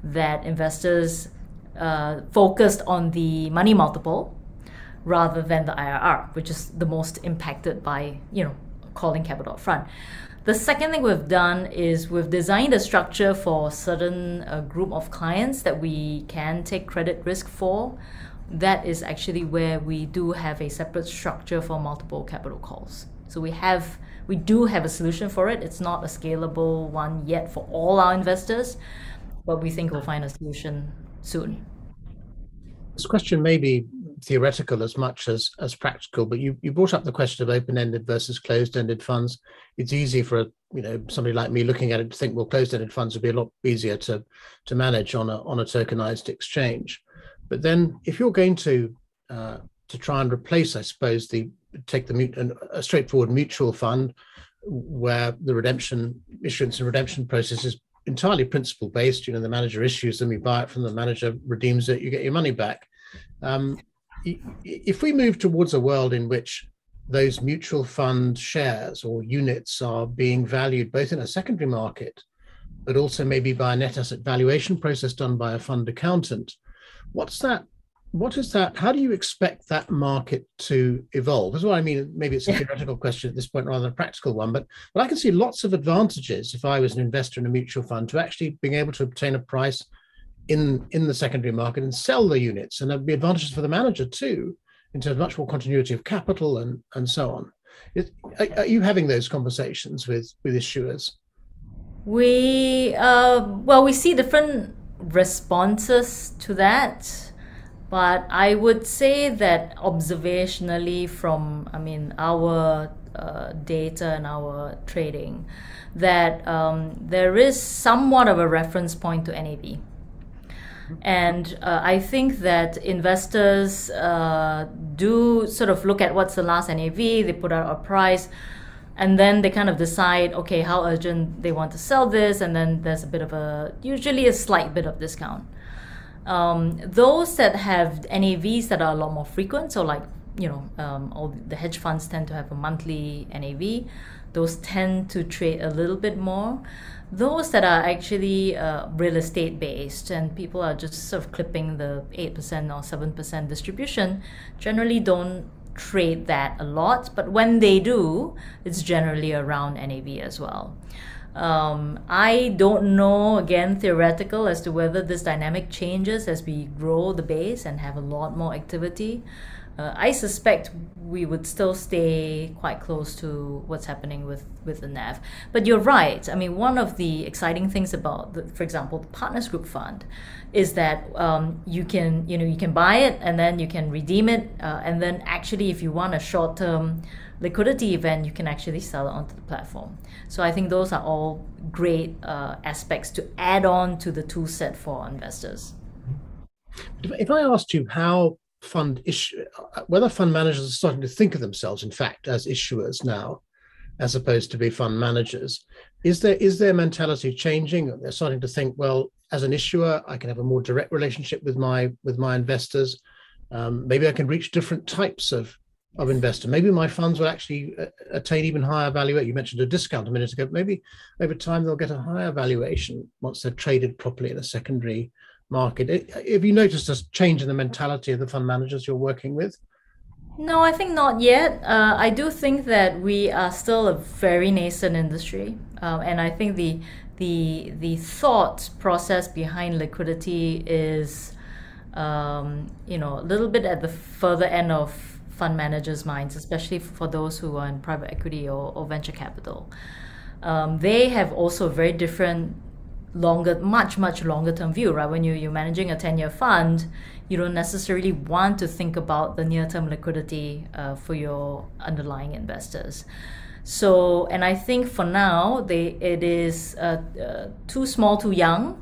that investors uh, focused on the money multiple rather than the IRR, which is the most impacted by, you know, calling capital upfront. The second thing we've done is we've designed a structure for a certain uh, group of clients that we can take credit risk for. That is actually where we do have a separate structure for multiple capital calls. So we have we do have a solution for it. It's not a scalable one yet for all our investors, but we think we'll find a solution soon. This question may be theoretical as much as as practical, but you, you brought up the question of open-ended versus closed-ended funds. It's easy for a, you know somebody like me looking at it to think, well, closed-ended funds would be a lot easier to to manage on a on a tokenized exchange. But then, if you're going to uh, to try and replace, I suppose, the take the a straightforward mutual fund where the redemption issuance and redemption process is entirely principle based. You know, the manager issues them, you buy it from the manager, redeems it, you get your money back. Um, if we move towards a world in which those mutual fund shares or units are being valued both in a secondary market, but also maybe by a net asset valuation process done by a fund accountant, what's that what is that? How do you expect that market to evolve? Is what I mean. Maybe it's a theoretical question at this point rather than a practical one, but but I can see lots of advantages if I was an investor in a mutual fund to actually being able to obtain a price in in the secondary market and sell the units, and there'd be advantages for the manager too, in terms of much more continuity of capital and and so on. Is, are, are you having those conversations with with issuers? We uh, well, we see different responses to that but I would say that observationally, from I mean our uh, data and our trading, that um, there is somewhat of a reference point to NAV. And uh, I think that investors uh, do sort of look at what's the last NAV, they put out a price, and then they kind of decide, okay, how urgent they want to sell this, and then there's a bit of a, usually a slight bit of discount. Um, those that have NAVs that are a lot more frequent, so like you know, um, all the hedge funds tend to have a monthly NAV. Those tend to trade a little bit more. Those that are actually uh, real estate based and people are just sort of clipping the 8% or 7% distribution generally don't trade that a lot, but when they do, it's generally around NAV as well. Um, I don't know, again, theoretical as to whether this dynamic changes as we grow the base and have a lot more activity. Uh, I suspect we would still stay quite close to what's happening with, with the NAV. But you're right. I mean, one of the exciting things about, the, for example, the Partners Group Fund is that um, you can, you know, you can buy it and then you can redeem it. Uh, and then actually, if you want a short term liquidity event, you can actually sell it onto the platform. So I think those are all great uh, aspects to add on to the tool set for investors. If I asked you how fund issue, uh, whether fund managers are starting to think of themselves, in fact, as issuers now, as opposed to be fund managers, is there is their mentality changing? They're starting to think, well, as an issuer, I can have a more direct relationship with my with my investors. Um, maybe I can reach different types of of investor. Maybe my funds will actually uh, attain even higher valuation. You mentioned a discount a minute ago. Maybe over time they'll get a higher valuation once they're traded properly in a secondary market. Have you noticed a change in the mentality of the fund managers you're working with? No, I think not yet. Uh, I do think that we are still a very nascent industry, um, and I think the the the thought process behind liquidity is, um, you know, a little bit at the further end of fund managers' minds, especially for those who are in private equity or, or venture capital. Um, they have also very different, longer, much, much longer term view, right? When you, you're managing a 10 year fund, you don't necessarily want to think about the near term liquidity uh, for your underlying investors. So, and I think for now, they it is uh, uh, too small, too young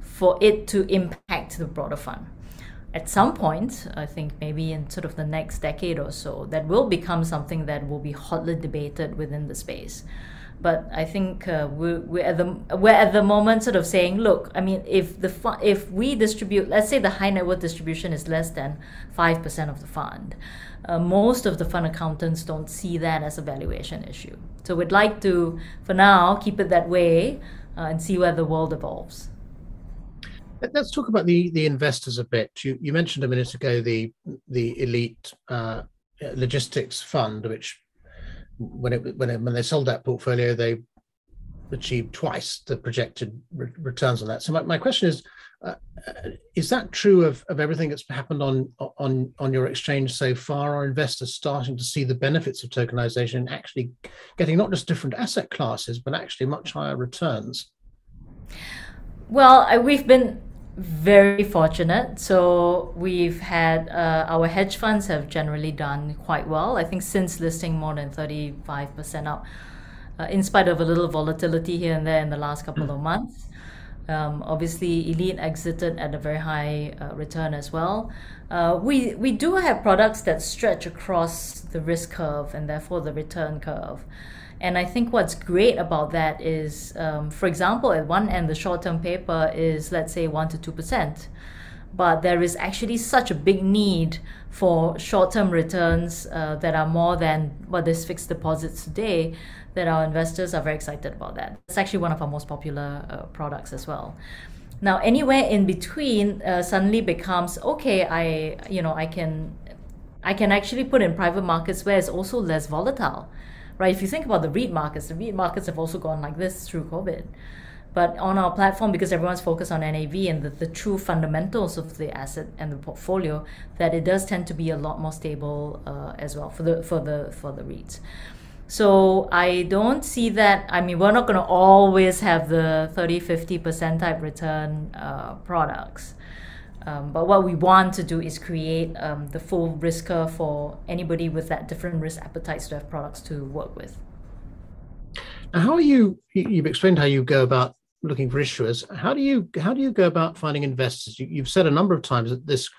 for it to impact the broader fund at some point, I think maybe in sort of the next decade or so, that will become something that will be hotly debated within the space. But I think uh, we're, we're, at the, we're at the moment sort of saying, look, I mean, if the fu- if we distribute, let's say the high net worth distribution is less than 5% of the fund, uh, most of the fund accountants don't see that as a valuation issue. So we'd like to, for now, keep it that way uh, and see where the world evolves. Let's talk about the the investors a bit. You you mentioned a minute ago the the elite uh, logistics fund, which when it when it, when they sold that portfolio, they achieved twice the projected re- returns on that. So my, my question is, uh, is that true of, of everything that's happened on on on your exchange so far? Are investors starting to see the benefits of tokenization and actually getting not just different asset classes, but actually much higher returns? Well, we've been very fortunate. So we've had uh, our hedge funds have generally done quite well. I think since listing more than 35% up, uh, in spite of a little volatility here and there in the last couple of months. Um, obviously, Elite exited at a very high uh, return as well. Uh, we we do have products that stretch across the risk curve and therefore the return curve. And I think what's great about that is, um, for example, at one end, the short term paper is, let's say, 1% to 2%. But there is actually such a big need for short term returns uh, that are more than what is fixed deposits today that our investors are very excited about that. It's actually one of our most popular uh, products as well. Now, anywhere in between uh, suddenly becomes okay. I, you know, I can, I can actually put in private markets where it's also less volatile right? If you think about the REIT markets, the REIT markets have also gone like this through COVID. But on our platform, because everyone's focused on NAV and the, the true fundamentals of the asset and the portfolio, that it does tend to be a lot more stable uh, as well for the for the for the REITs. So I don't see that. I mean, we're not going to always have the 30, 50% type return uh, products. Um, but what we want to do is create um, the full risk curve for anybody with that different risk appetites to have products to work with. Now, how are you? You've explained how you go about looking for issuers. How do you how do you go about finding investors? You, have said a number of times that this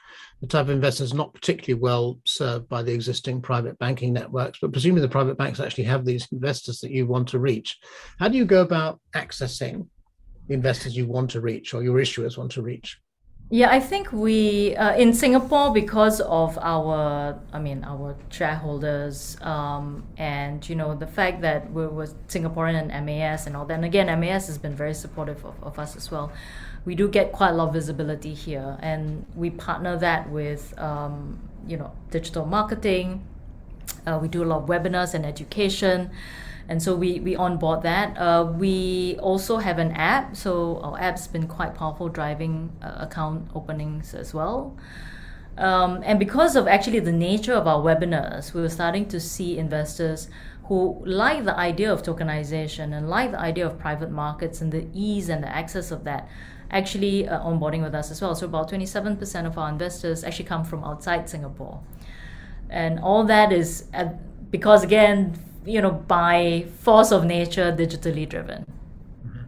the type of investor is not particularly well served by the existing private banking networks, but presumably the private banks actually have these investors that you want to reach. How do you go about accessing the investors you want to reach or your issuers want to reach? Yeah, I think we uh, in Singapore because of our, I mean, our shareholders, um, and you know the fact that we were Singaporean and MAS and all that. And again, MAS has been very supportive of, of us as well. We do get quite a lot of visibility here, and we partner that with, um, you know, digital marketing. Uh, we do a lot of webinars and education and so we we onboard that. Uh, we also have an app, so our app's been quite powerful driving uh, account openings as well. Um, and because of actually the nature of our webinars, we were starting to see investors who like the idea of tokenization and like the idea of private markets and the ease and the access of that actually uh, onboarding with us as well. So about 27% of our investors actually come from outside Singapore. And all that is at, because again, you know, by force of nature, digitally driven. Mm-hmm.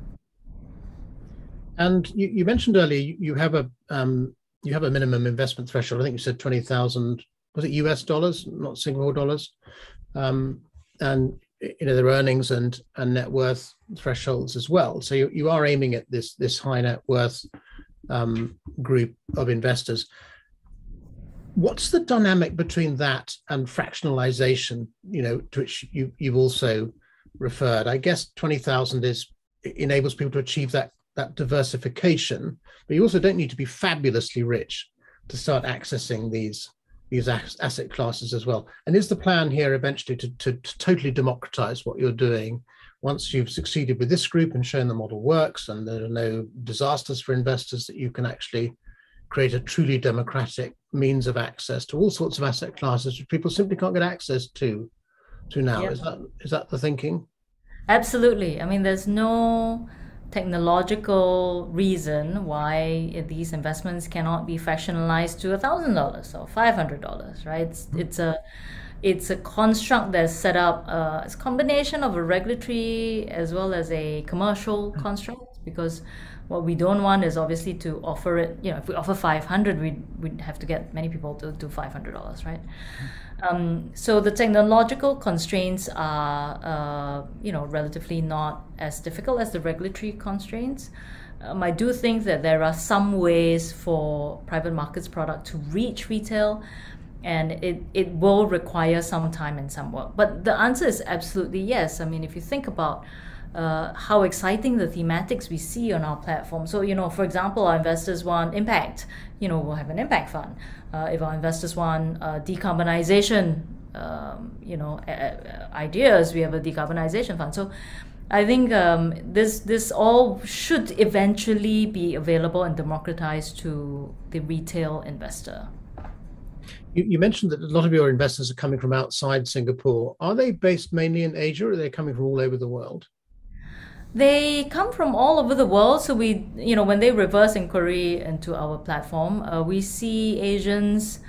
And you, you, mentioned earlier you have a um, you have a minimum investment threshold. I think you said twenty thousand. Was it US dollars, not Singapore dollars? Um, and you know there are earnings and and net worth thresholds as well. So you, you are aiming at this this high net worth um, group of investors what's the dynamic between that and fractionalization you know to which you you've also referred? I guess 20000 is enables people to achieve that that diversification but you also don't need to be fabulously rich to start accessing these these asset classes as well. And is the plan here eventually to, to, to totally democratize what you're doing once you've succeeded with this group and shown the model works and there are no disasters for investors that you can actually create a truly democratic means of access to all sorts of asset classes which people simply can't get access to to now. Yep. Is that is that the thinking? Absolutely. I mean, there's no technological reason why these investments cannot be fractionalized to a thousand dollars or five hundred dollars, right? It's, mm-hmm. it's, a it's a construct that's set up. Uh, it's a combination of a regulatory as well as a commercial mm-hmm. construct because what we don't want is obviously to offer it you know if we offer 500 we'd, we'd have to get many people to do $500 right um, so the technological constraints are uh, you know relatively not as difficult as the regulatory constraints um, I do think that there are some ways for private markets product to reach retail and it, it will require some time and some work. But the answer is absolutely yes. I mean, if you think about uh, how exciting the thematics we see on our platform. So, you know, for example, our investors want impact, you know, we'll have an impact fund. Uh, if our investors want uh, decarbonization, um, you know, ideas, we have a decarbonization fund. So, I think um, this this all should eventually be available and democratized to the retail investor. You, you, mentioned that a lot of your investors are coming from outside Singapore. Are they based mainly in Asia, or are they coming from all over the world? They come from all over the world. So we, you know, when they reverse inquiry into our platform, uh, we see Asians,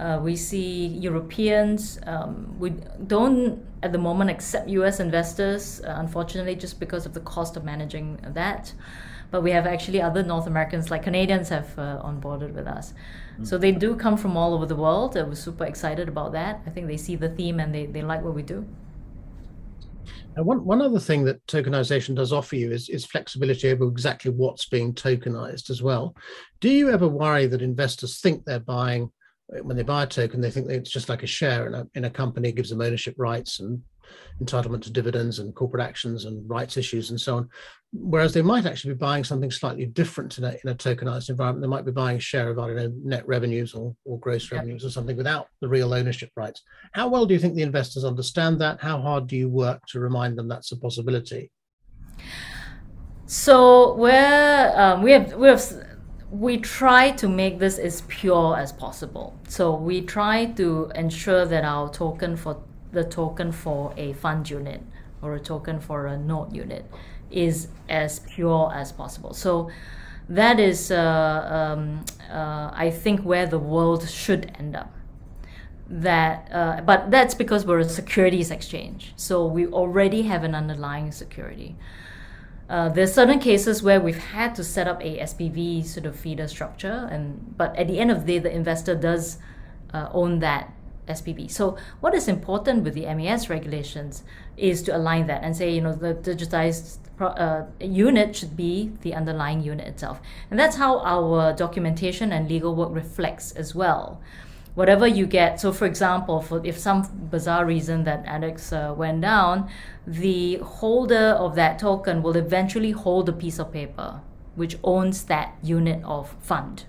uh, we see Europeans. Um, we don't at the moment accept U.S. investors, uh, unfortunately, just because of the cost of managing that. But we have actually other North Americans, like Canadians, have uh, onboarded with us. Mm. So they do come from all over the world. I was super excited about that. I think they see the theme and they, they like what we do. One, one other thing that tokenization does offer you is, is flexibility over exactly what's being tokenized as well. Do you ever worry that investors think they're buying, when they buy a token, they think it's just like a share in a, in a company, gives them ownership rights and entitlement to dividends and corporate actions and rights issues and so on. Whereas they might actually be buying something slightly different in a, in a tokenized environment. They might be buying a share of, I don't know, net revenues or, or gross revenues or something without the real ownership rights. How well do you think the investors understand that? How hard do you work to remind them that's a possibility? So where um, we have we have we try to make this as pure as possible. So we try to ensure that our token for the token for a fund unit or a token for a node unit is as pure as possible. So that is, uh, um, uh, I think, where the world should end up. That, uh, but that's because we're a securities exchange, so we already have an underlying security. Uh, there's certain cases where we've had to set up a SPV sort of feeder structure, and but at the end of the day, the investor does uh, own that SPV. So what is important with the MAS regulations is to align that and say, you know, the digitized uh, unit should be the underlying unit itself. And that's how our documentation and legal work reflects as well. Whatever you get, so for example, for if some bizarre reason that ADDX uh, went down, the holder of that token will eventually hold a piece of paper which owns that unit of fund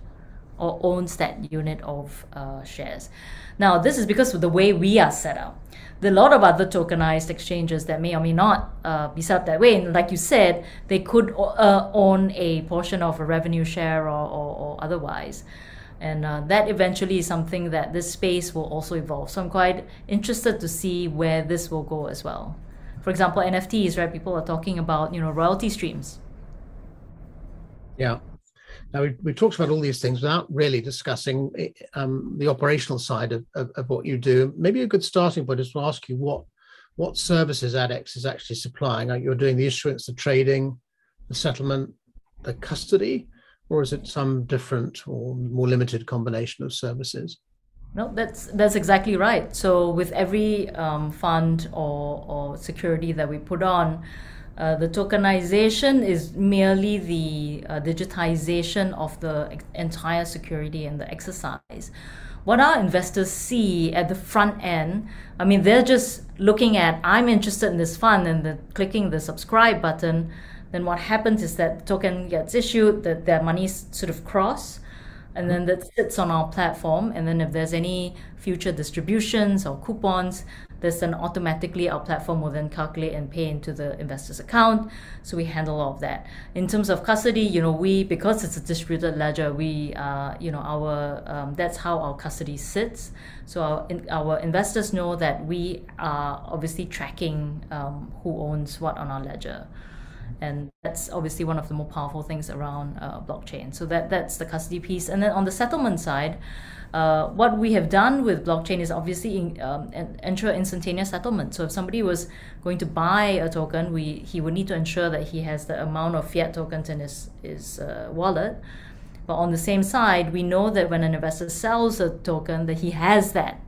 or owns that unit of uh, shares. Now, this is because of the way we are set up. There are a lot of other tokenized exchanges that may or may not uh, be set up that way. And like you said, they could uh, own a portion of a revenue share or, or, or otherwise. And uh, that eventually is something that this space will also evolve. So I'm quite interested to see where this will go as well. For example, NFTs, right? People are talking about, you know, royalty streams. Yeah, now, we, we talked about all these things without really discussing eh, um, the operational side of, of, of, what you do. Maybe a good starting point is to ask you what what services ADDX is actually supplying. Like you're doing the issuance, the trading, the settlement, the custody, or is it some different or more limited combination of services? No, that's that's exactly right. So with every um, fund or, or security that we put on, uh, the tokenization is merely the uh, digitization of the entire security and the exercise. What our investors see at the front end, I mean, they're just looking at, I'm interested in this fund, and then clicking the subscribe button. Then what happens is that token gets issued, that their money sort of cross, and then that sits on our platform. And then if there's any future distributions or coupons, this then automatically our platform will then calculate and pay into the investor's account. So we handle all of that. In terms of custody, you know, we because it's a distributed ledger, we uh, you know our um, that's how our custody sits. So our in, our investors know that we are obviously tracking um, who owns what on our ledger and that's obviously one of the more powerful things around uh, blockchain. So that that's the custody piece, and then on the settlement side, uh, what we have done with blockchain is obviously in, um, ensure instantaneous settlement. So if somebody was going to buy a token, we he would need to ensure that he has the amount of fiat tokens in his his uh, wallet. But on the same side, we know that when an investor sells a token, that he has that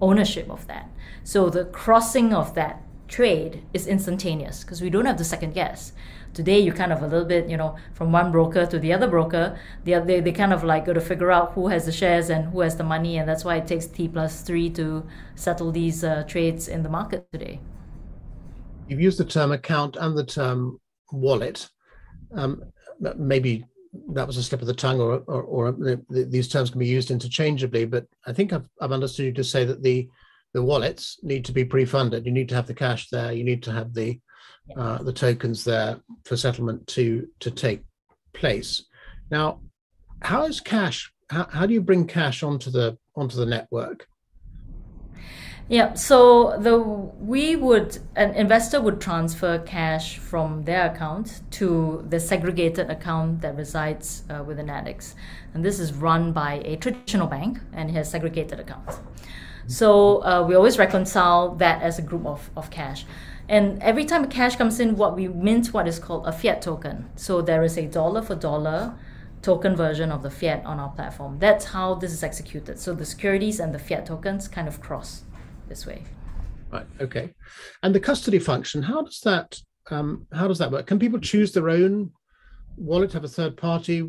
ownership of that. So the crossing of that trade is instantaneous because we don't have to second guess today you kind of a little bit you know from one broker to the other broker. They, they, they kind of like got to figure out who has the shares and who has the money and that's why it takes t plus three to settle these uh, trades in the market today. You've used the term account and the term wallet. Um, maybe that was a slip of the tongue or, or, or the, the, these terms can be used interchangeably but i think I've, I've understood you to say that the the wallets need to be pre-funded. You need to have the cash there. You need to have the uh, the tokens there for settlement to to take place. Now, how is cash? How, how do you bring cash onto the onto the network? Yeah, so the we would an investor would transfer cash from their account to the segregated account that resides uh, within ADDX, and this is run by a traditional bank and has segregated accounts. So uh, we always reconcile that as a group of, of cash. And every time cash comes in, what we mint what is called a fiat token. So there is a dollar for dollar token version of the fiat on our platform. That's how this is executed. So the securities and the fiat tokens kind of cross this way. Right. Okay. And the custody function, how does that um, how does that work? Can people choose their own wallet, have a third party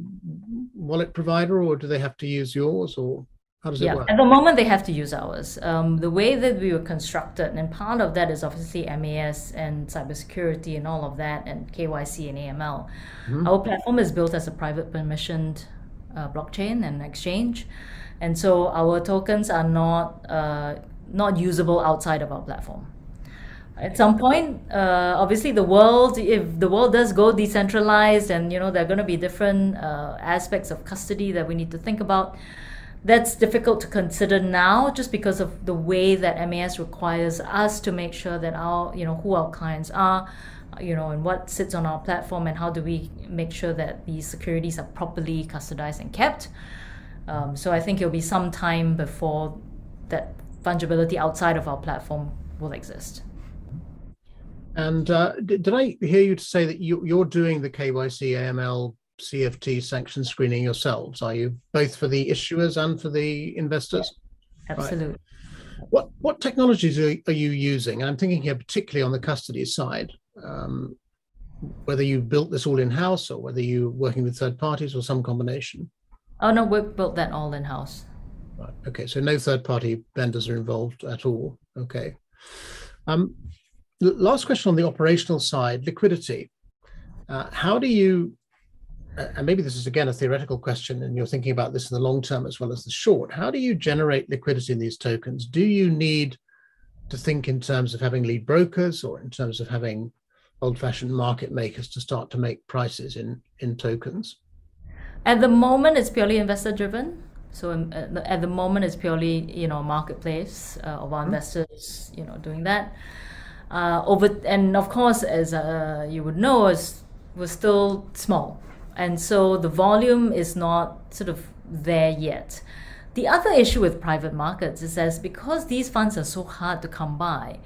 wallet provider, or do they have to use yours, or how does yeah, it work? At the moment, they have to use ours. Um, the way that we were constructed, and part of that is obviously MAS and cybersecurity and all of that, and KYC and AML. Mm-hmm. Our platform is built as a private permissioned uh, blockchain and exchange, and so our tokens are not. Uh, not usable outside of our platform. At some point, uh, obviously, the world, if the world does go decentralized, and you know there are going to be different uh, aspects of custody that we need to think about. That's difficult to consider now, just because of the way that MAS requires us to make sure that our, you know, who our clients are, you know, and what sits on our platform, and how do we make sure that these securities are properly custodized and kept. Um, so I think it'll be some time before that fungibility outside of our platform will exist. And uh, did, did, I hear you to say that you, are doing the KYC, AML, CFT sanction screening yourselves? Are you both for the issuers and for the investors? Absolutely. Right. What what technologies are, are, you using? And I'm thinking here particularly on the custody side. Um, whether you built this all in house or whether you're working with third parties or some combination. Oh no, we built that all in house. Right. Okay. So no third party vendors are involved at all. Okay. Um, last question on the operational side liquidity. Uh, how do you, and maybe this is again a theoretical question, and you're thinking about this in the long term as well as the short, how do you generate liquidity in these tokens? Do you need to think in terms of having lead brokers or in terms of having old fashioned market makers to start to make prices in, in tokens? At the moment, it's purely investor driven. So um, at the moment, it's purely you know marketplace uh, of our mm-hmm. investors, you know, doing that. Uh, over and of course, as uh, you would know, is was still small, and so the volume is not sort of there yet. The other issue with private markets is that because these funds are so hard to come by,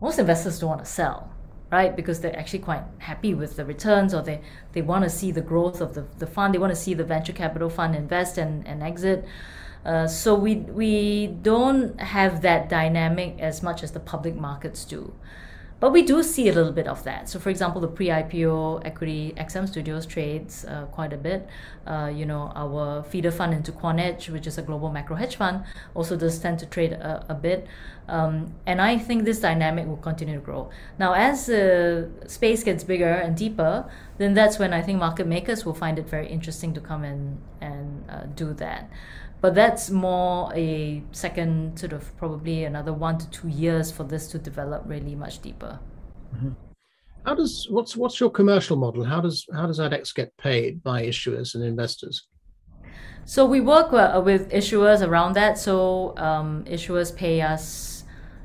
most investors don't want to sell right? Because they're actually quite happy with the returns or they, they want to see the growth of the, the fund. They want to see the venture capital fund invest and, and exit. Uh, so we, we don't have that dynamic as much as the public markets do. But we do see a little bit of that. So, for example, the pre-IPO equity XM Studios trades uh, quite a bit. Uh, you know, our feeder fund into QuantEdge, which is a global macro hedge fund, also does tend to trade a, a bit. Um, and I think this dynamic will continue to grow. Now, as the space gets bigger and deeper, then that's when I think market makers will find it very interesting to come in and uh, do that but that's more a second sort of probably another one to two years for this to develop really much deeper. Mm-hmm. how does what's what's your commercial model? How does how does ADDX get paid by issuers and investors? So we work uh, with issuers around that. So um, issuers pay us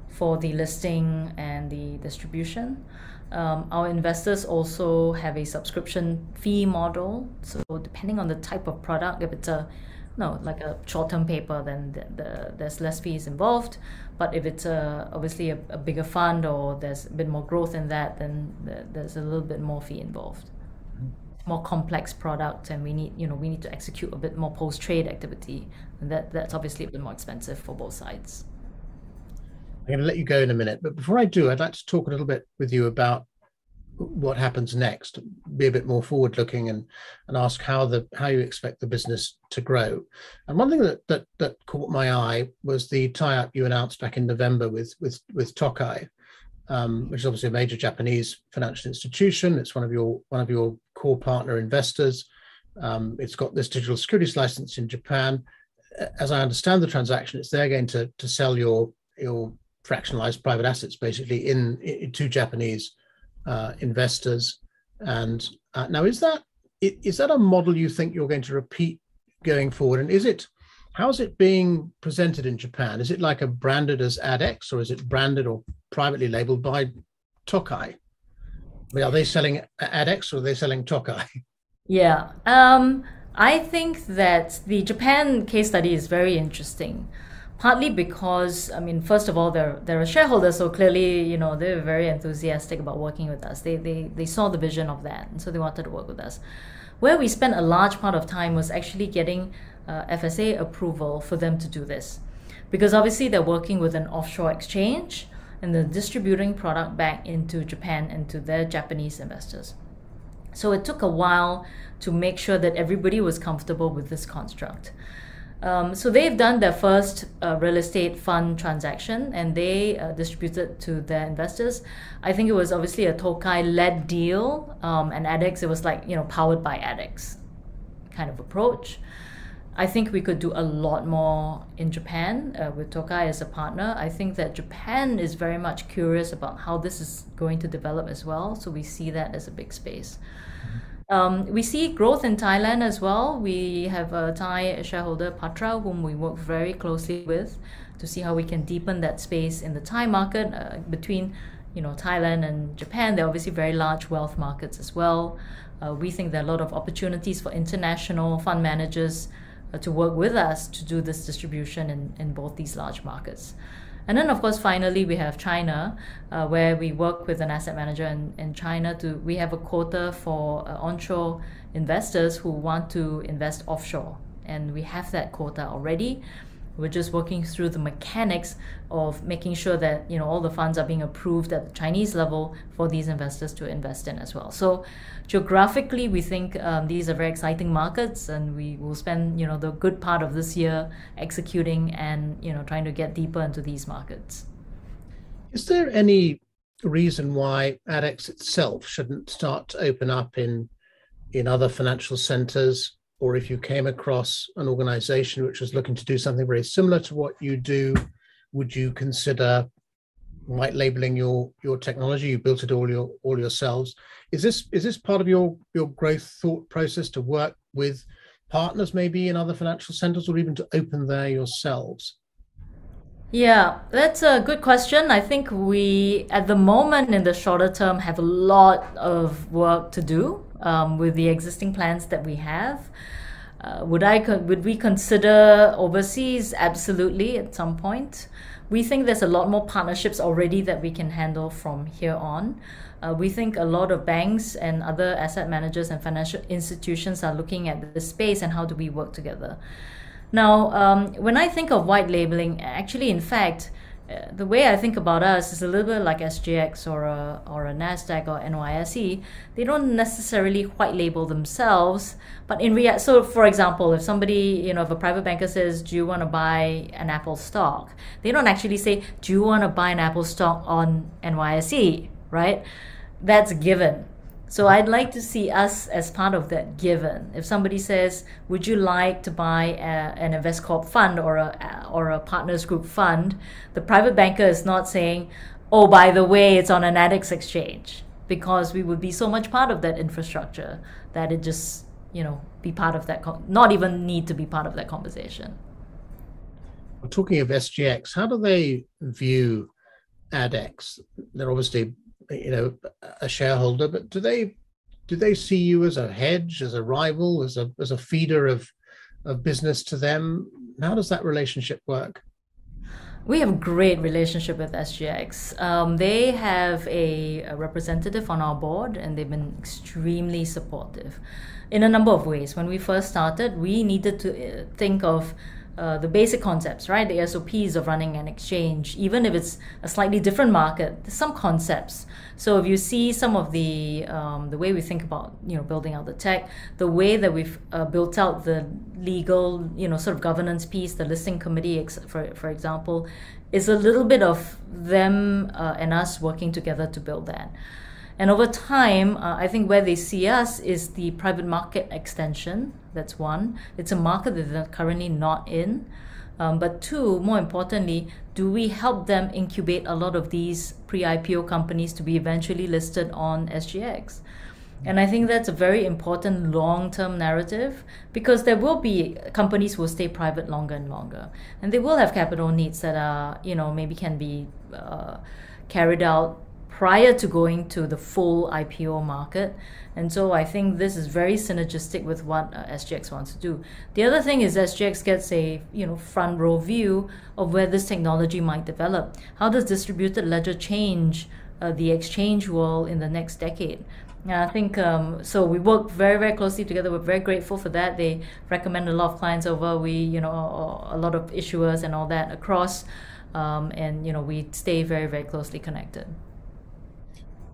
for the listing and the distribution. Um, our investors also have a subscription fee model. So depending on the type of product if it's a no, like a short-term paper, then the, the, there's less fees involved. But if it's a, obviously a, a, bigger fund or there's a bit more growth in that, then the, there's a little bit more fee involved. Mm-hmm. More complex product, and we need you know we need to execute a bit more post-trade activity, and that that's obviously a bit more expensive for both sides. I'm going to let you go in a minute, but before I do, I'd like to talk a little bit with you about what happens next be a bit more forward looking and and ask how the how you expect the business to grow. And one thing that that, that caught my eye was the tie-up you announced back in november with with with tokai um, which is obviously a major japanese financial institution. It's one of your one of your core partner investors. Um, it's got this digital securities license in japan. As i understand the transaction it's they're going to to sell your your fractionalized private assets basically in, in to japanese uh, investors. And uh, now, is that is that a model you think you're going to repeat going forward? And is it How's it being presented in Japan? Is it like a branded as ADDX or is it branded or privately labeled by Tokai? I mean, are they selling ADDX or are they selling Tokai? Yeah. Um, I think that the Japan case study is very interesting. Partly because, I mean, first of all, they're they're a shareholder, so clearly, you know, they're very enthusiastic about working with us. They they they saw the vision of that, and so they wanted to work with us. Where we spent a large part of time was actually getting uh, FSA approval for them to do this, because obviously they're working with an offshore exchange and they're distributing product back into Japan and to their Japanese investors. So it took a while to make sure that everybody was comfortable with this construct. Um, so they've done their first uh, real estate fund transaction and they uh, distributed to their investors. I think it was obviously a Tokai led deal um, and ADDX, it was like, you know, powered by ADDX kind of approach. I think we could do a lot more in Japan uh, with Tokai as a partner. I think that Japan is very much curious about how this is going to develop as well. So we see that as a big space. Um, we see growth in Thailand as well. We have a Thai shareholder, Phatra, whom we work very closely with to see how we can deepen that space in the Thai market uh, between you know Thailand and Japan. They're obviously very large wealth markets as well. Uh, we think there are a lot of opportunities for international fund managers uh, to work with us to do this distribution in, in both these large markets. And then, of course, finally, we have China, uh, where we work with an asset manager in, in China. To we have a quota for uh, onshore investors who want to invest offshore, and we have that quota already. We're just working through the mechanics of making sure that you know all the funds are being approved at the Chinese level for these investors to invest in as well. So geographically, we think um, these are very exciting markets, and we will spend you know the good part of this year executing and you know trying to get deeper into these markets. Is there any reason why ADDX itself shouldn't start to open up in in other financial centers or if you came across an organization which was looking to do something very similar to what you do, would you consider white labeling your your technology? You built it all your all yourselves. Is this is this part of your your growth thought process to work with partners maybe in other financial centers or even to open there yourselves? Yeah, that's a good question. I think we, at the moment, in the shorter term, have a lot of work to do um, with the existing plans that we have. Uh, would I would we consider overseas? Absolutely, at some point. We think there's a lot more partnerships already that we can handle from here on. Uh, we think a lot of banks and other asset managers and financial institutions are looking at the space and how do we work together. Now, um, when I think of white labeling, actually, in fact, uh, the way I think about us is a little bit like SGX or a, or a NASDAQ or NYSE. They don't necessarily white label themselves, but in real, so for example, if somebody, you know, if a private banker says, do you want to buy an Apple stock? They don't actually say, do you want to buy an Apple stock on NYSE, right? That's given. So I'd like to see us as part of that given. If somebody says, "Would you like to buy a, an Investcorp fund or a or a Partners Group fund?" the private banker is not saying, "Oh, by the way, it's on an ADDX exchange," because we would be so much part of that infrastructure that it just you know be part of that, not even need to be part of that conversation. Talking of SGX, how do they view ADDX? They're obviously you know a shareholder but do they do they see you as a hedge as a rival as a as a feeder of of business to them how does that relationship work we have a great relationship with SGX. Um, they have a, a, representative on our board, and they've been extremely supportive in a number of ways. When we first started, we needed to uh, think of uh, the basic concepts, right? The SOPs of running an exchange, even if it's a slightly different market, there's some concepts. So if you see some of the um, the way we think about you know building out the tech, the way that we've uh, built out the legal you know sort of governance piece, the listing committee, for for example, is a little bit of them uh, and us working together to build that. And over time, uh, I think where they see us is the private market extension. That's one. It's a market that they're currently not in. Um, but two, more importantly, do we help them incubate a lot of these pre IPO companies to be eventually listed on SGX? And I think that's a very important long term narrative because there will be companies will stay private longer and longer. And they will have capital needs that are, you know, maybe can be uh, carried out prior to going to the full IPO market. And so I think this is very synergistic with what uh, SGX wants to do. The other thing is SGX gets a you know front row view of where this technology might develop. How does distributed ledger change uh, the exchange world in the next decade? And I think um, so. We work very, very closely together. We're very grateful for that. They recommend a lot of clients over. We, you know, a lot of issuers and all that across, um, and you know, we stay very, very closely connected.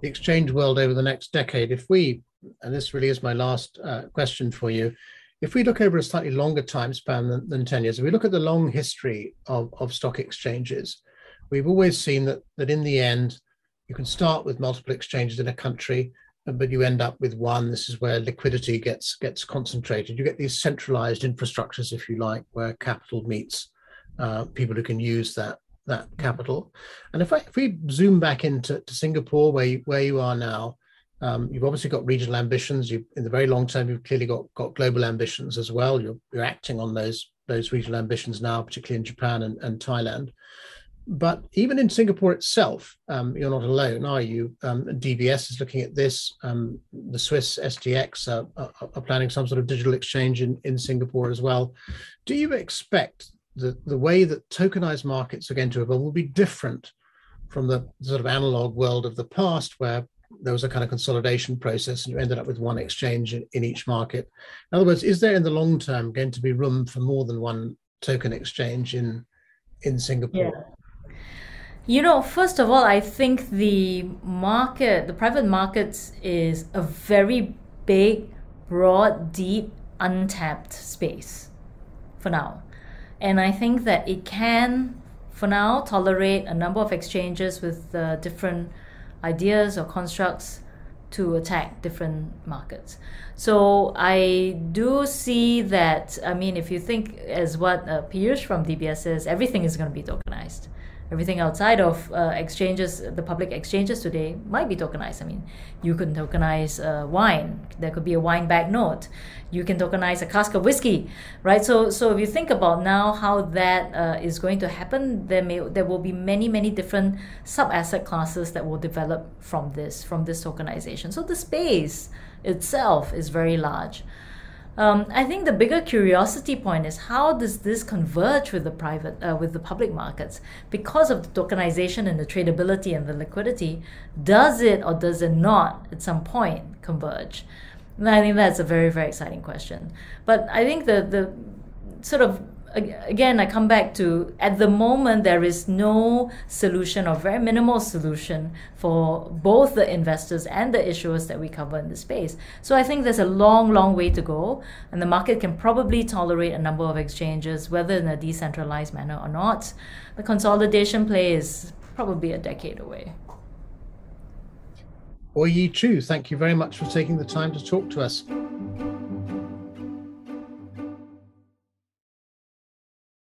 The exchange world over the next decade. If we, and this really is my last uh, question for you, if we look over a slightly longer time span than, than 10 years, if we look at the long history of, of stock exchanges, we've always seen that that in the end, you can start with multiple exchanges in a country but you end up with one. This is where liquidity gets gets concentrated. You get these centralized infrastructures, if you like, where capital meets uh, people who can use that that capital. And if I, if we zoom back into to Singapore, where you, where you are now, um, you've obviously got regional ambitions. You in the very long term, you've clearly got got global ambitions as well. You're you're acting on those those regional ambitions now, particularly in Japan and, and Thailand but even in Singapore itself, um, you're not alone, are you? Um, DBS is looking at this. Um, the Swiss SGX are, are, are, planning some sort of digital exchange in, in Singapore as well. Do you expect the, the way that tokenized markets are going to evolve will be different from the sort of analog world of the past, where there was a kind of consolidation process and you ended up with one exchange in, in each market? In other words, is there in the long term going to be room for more than one token exchange in in Singapore? Yeah. You know, first of all, I think the market, the private markets, is a very big, broad, deep, untapped space for now. And I think that it can, for now, tolerate a number of exchanges with uh, different ideas or constructs to attack different markets. So I do see that, I mean, if you think as what uh, from DBS says, everything is going to be tokenized everything outside of uh, exchanges, the public exchanges today might be tokenized. I mean, you can tokenize uh, wine. There could be a wine bag note. You can tokenize a cask of whiskey, right? So, so if you think about now how that uh, is going to happen, there may there will be many many different sub asset classes that will develop from this from this tokenization. So the space itself is very large. Um, I think the bigger curiosity point is how does this converge with the private, uh, with the public markets? Because of the tokenization and the tradability and the liquidity, does it or does it not at some point converge? And I think that's a very, very exciting question. But I think the the sort of again, I come back to at the moment, there is no solution or very minimal solution for both the investors and the issuers that we cover in the space. So I think there's a long, long way to go, and the market can probably tolerate a number of exchanges, whether in a decentralized manner or not. The consolidation play is probably a decade away. Oi-Yee Choo, thank you very much for taking the time to talk to us.